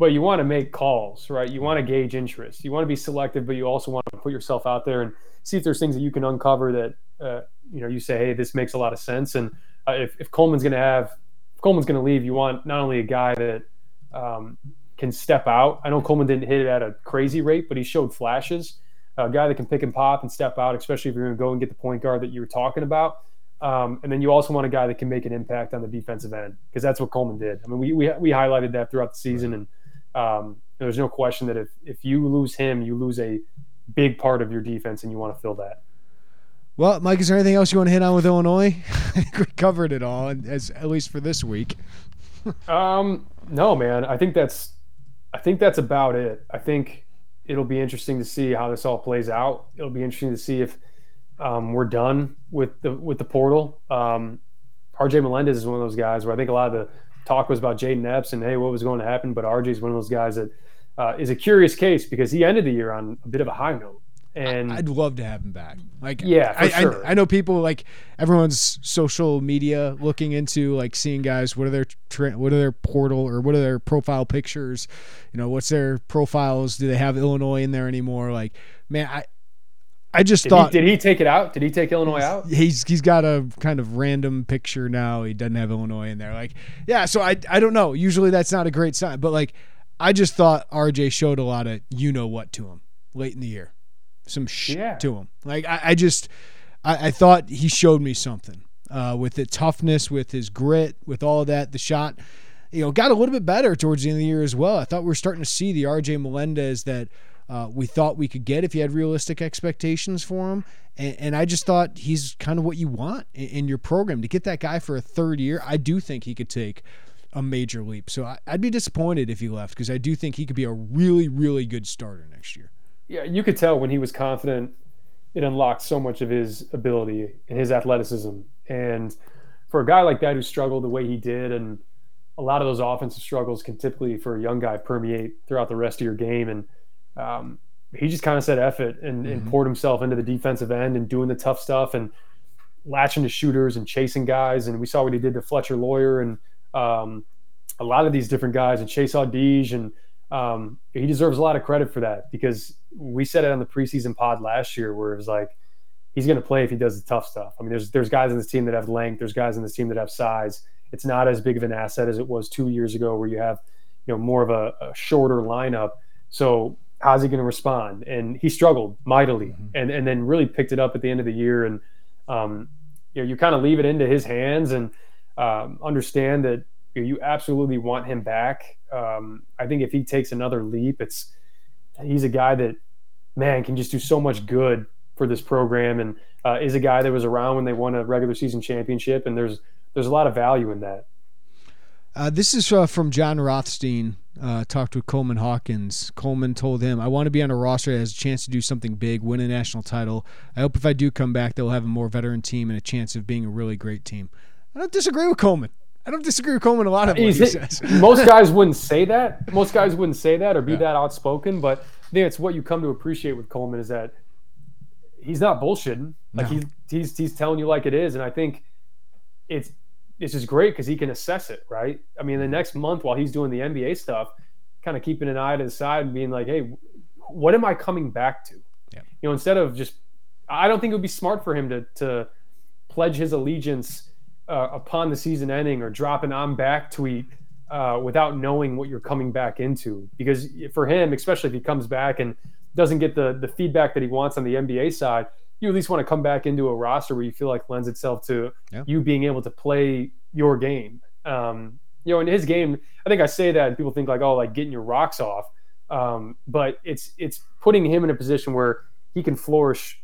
Speaker 2: but you want to make calls, right? You want to gauge interest. You want to be selective, but you also want to put yourself out there and see if there's things that you can uncover that uh, you know you say, hey, this makes a lot of sense. And uh, if, if Coleman's going to have, if Coleman's going to leave, you want not only a guy that um, can step out. I know Coleman didn't hit it at a crazy rate, but he showed flashes. A guy that can pick and pop and step out, especially if you're going to go and get the point guard that you were talking about. Um, and then you also want a guy that can make an impact on the defensive end because that's what Coleman did. I mean, we, we, we highlighted that throughout the season, and um, there's no question that if if you lose him, you lose a big part of your defense, and you want to fill that.
Speaker 1: Well, Mike, is there anything else you want to hit on with Illinois? I think we covered it all, as at least for this week.
Speaker 2: um, no, man. I think that's I think that's about it. I think it'll be interesting to see how this all plays out. It'll be interesting to see if um, we're done with the with the portal. Um, RJ Melendez is one of those guys where I think a lot of the talk was about Jayden Epps and hey, what was going to happen. But RJ is one of those guys that uh, is a curious case because he ended the year on a bit of a high note. And
Speaker 1: I'd love to have him back. Like,
Speaker 2: Yeah,
Speaker 1: I,
Speaker 2: sure.
Speaker 1: I, I know people like everyone's social media looking into like seeing guys. What are their tra- what are their portal or what are their profile pictures? You know, what's their profiles? Do they have Illinois in there anymore? Like, man, I I just
Speaker 2: did,
Speaker 1: thought
Speaker 2: he, did he take it out? Did he take Illinois out?
Speaker 1: he's he's got a kind of random picture now. He doesn't have Illinois in there. Like, yeah, so I I don't know. Usually that's not a great sign, but like I just thought RJ showed a lot of you know what to him late in the year. Some shit
Speaker 2: Yeah.
Speaker 1: to him. Like I, I just I, I thought he showed me something. Uh, with the toughness, with his grit, with all of that, the shot, you know, got a little bit better towards the end of the year as well. I thought we were starting to see the RJ Melendez that uh, we thought we could get if you had realistic expectations for him. And, and I just thought he's kind of what you want in, in your program to get that guy for a third year. I do think he could take a major leap. So I, I'd be disappointed if he left because I do think he could be a really, really good starter next year.
Speaker 2: Yeah, you could tell when he was confident, it unlocked so much of his ability and his athleticism. And for a guy like that who struggled the way he did, and a lot of those offensive struggles can typically, for a young guy, permeate throughout the rest of your game. And um, he just kind of said F it and, and poured himself into the defensive end and doing the tough stuff and latching to shooters and chasing guys. And we saw what he did to Fletcher Loyer and um, a lot of these different guys and Chase Audige. And um, he deserves a lot of credit for that because we said it on the preseason pod last year where it was like, he's going to play if he does the tough stuff. I mean, there's there's guys in this team that have length. There's guys in this team that have size. It's not as big of an asset as it was two years ago, where you have you know more of a, a shorter lineup. So how's he going to respond? And he struggled mightily, and and then really picked it up at the end of the year. And um, you know, you kind of leave it into his hands and um, understand that you, know, you absolutely want him back. Um, I think if he takes another leap, it's he's a guy that man can just do so much good for this program and uh, is a guy that was around when they won a regular season championship and there's there's a lot of value in that
Speaker 1: Uh, this is uh, from Jon Rothstein. Uh, talked with Coleman Hawkins. Coleman told him, "I want to be on a roster that has a chance to do something big, win a national title. I hope if I do come back, they'll have a more veteran team and a chance of being a really great team." I don't disagree with Coleman. I don't disagree with Coleman a lot of what he
Speaker 2: He's-
Speaker 1: says.
Speaker 2: most guys wouldn't say that most guys wouldn't say that or be that outspoken but I think it's what you come to appreciate with Coleman is that he's not bullshitting like
Speaker 1: No.
Speaker 2: he, he's he's telling you like it is and I think it's it's is great because he can assess it right I mean the next month while he's doing the NBA stuff kind of keeping an eye to the side and being like hey what am I coming back to
Speaker 1: Yeah.
Speaker 2: you know instead of just I don't think it would be smart for him to to pledge his allegiance uh, upon the season ending or drop an I'm back tweet uh, without knowing what you're coming back into. Because for him, especially if he comes back and doesn't get the the feedback that he wants on the NBA side, you at least want to come back into a roster where you feel like lends itself to
Speaker 1: Yeah.
Speaker 2: you being able to play your game. Um, you know, in his game, I think I say that and people think like, oh, like getting your rocks off. Um, but it's it's putting him in a position where he can flourish,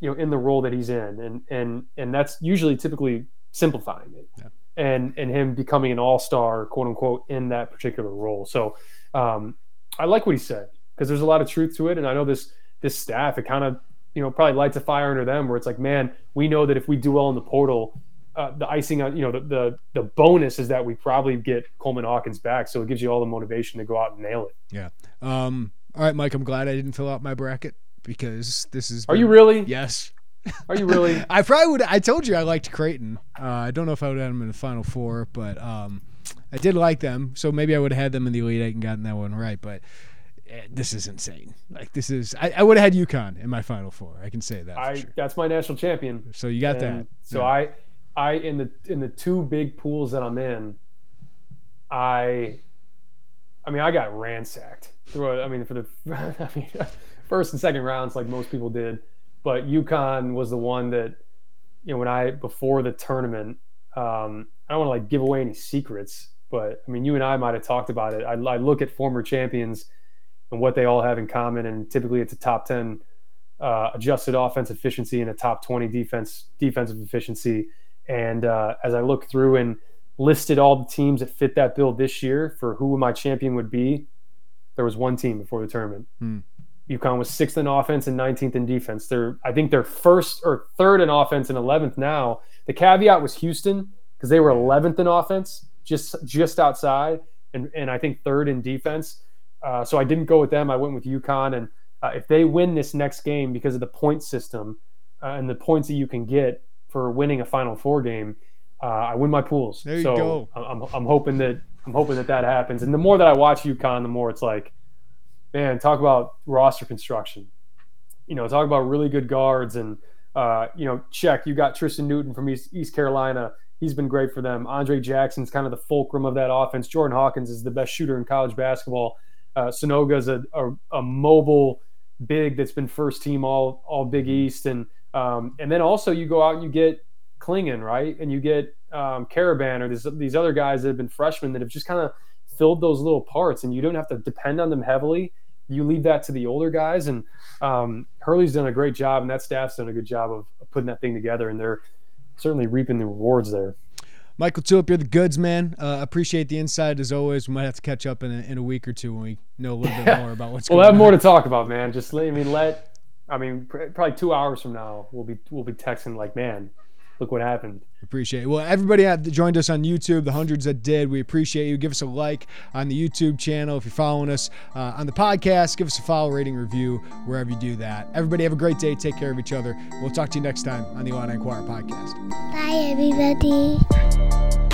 Speaker 2: you know, in the role that he's in, and and and that's usually typically simplifying it, and and him becoming an all star, quote unquote, in that particular role. So um, I like what he said because there's a lot of truth to it, and I know this this staff, it kind of you know probably lights a fire under them where it's like, man, we know that if we do well in the portal. Uh, the icing on, you know, the, the the bonus is that we probably get Coleman Hawkins back, so it gives you all the motivation to go out and nail it.
Speaker 1: Yeah. Um, all right, Mike. I'm glad I didn't fill out my bracket because this is.
Speaker 2: Are you really?
Speaker 1: Yes.
Speaker 2: Are you really?
Speaker 1: I probably would. I told you I liked Creighton. Uh, I don't know if I would have had them in the Final Four, but um, I did like them. So maybe I would have had them in the Elite Eight and gotten that one right. But this is insane. Like this is. I, I would have had UConn in my Final Four. I can say that.
Speaker 2: I
Speaker 1: sure.
Speaker 2: that's my national champion.
Speaker 1: So you got
Speaker 2: And
Speaker 1: that.
Speaker 2: So
Speaker 1: Yeah.
Speaker 2: I, I in the in the two big pools that I'm in, I, I mean I got ransacked. Through I mean for the, I mean first and second rounds like most people did, but UConn was the one that, you know, when I before the tournament, um, I don't want to like give away any secrets, but I mean you and I might have talked about it. I, I look at former champions and what they all have in common, and typically it's a top ten uh, adjusted offense efficiency and a top 20 defense defensive efficiency. And uh, as I look through and listed all the teams that fit that bill this year for who my champion would be, there was one team before the tournament.
Speaker 1: Hmm.
Speaker 2: UConn was sixth in offense and 19th in defense. They're I think they're first or third in offense and 11th now. The caveat was Houston because they were 11th in offense, just just outside, and and I think third in defense. Uh, so I didn't go with them. I went with UConn, and uh, if they win this next game because of the point system uh, and the points that you can get for winning a Final Four game, uh, I win my pools.
Speaker 1: There you
Speaker 2: so
Speaker 1: go.
Speaker 2: I'm, I'm hoping that I'm hoping that that happens. And the more that I watch UConn, the more it's like, man, talk about roster construction. You know, talk about really good guards and uh, you know, check. You got Tristan Newton from East, East Carolina. He's been great for them. Andre Jackson's kind of the fulcrum of that offense. Jordan Hawkins is the best shooter in college basketball. Uh, Sanogo's a, a, a mobile big that's been first team all all Big East, and um, and then also you go out and you get Clingan, right, and you get um, Karaban or these these other guys that have been freshmen that have just kind of filled those little parts, and you don't have to depend on them heavily. You leave that to the older guys, and um, Hurley's done a great job, and that staff's done a good job of putting that thing together, and they're certainly reaping the rewards there.
Speaker 1: Mike LaTulip, you're the goods man. Uh, appreciate the insight as always. We might have to catch up in a, in a week or two when we know a little bit more about what's
Speaker 2: we'll
Speaker 1: going on.
Speaker 2: We'll have more to talk about, man. Just let I mean let I mean pr- probably two hours from now we'll be we'll be texting like, man, look what happened.
Speaker 1: Appreciate it. Well, everybody that joined us on YouTube, the hundreds that did, we appreciate you. Give us a like on the YouTube channel if you're following us uh, on the podcast. Give us a follow, rating, review wherever you do that. Everybody have a great day. Take care of each other. We'll talk to you next time on the Illini Inquirer podcast.
Speaker 4: Bye, everybody.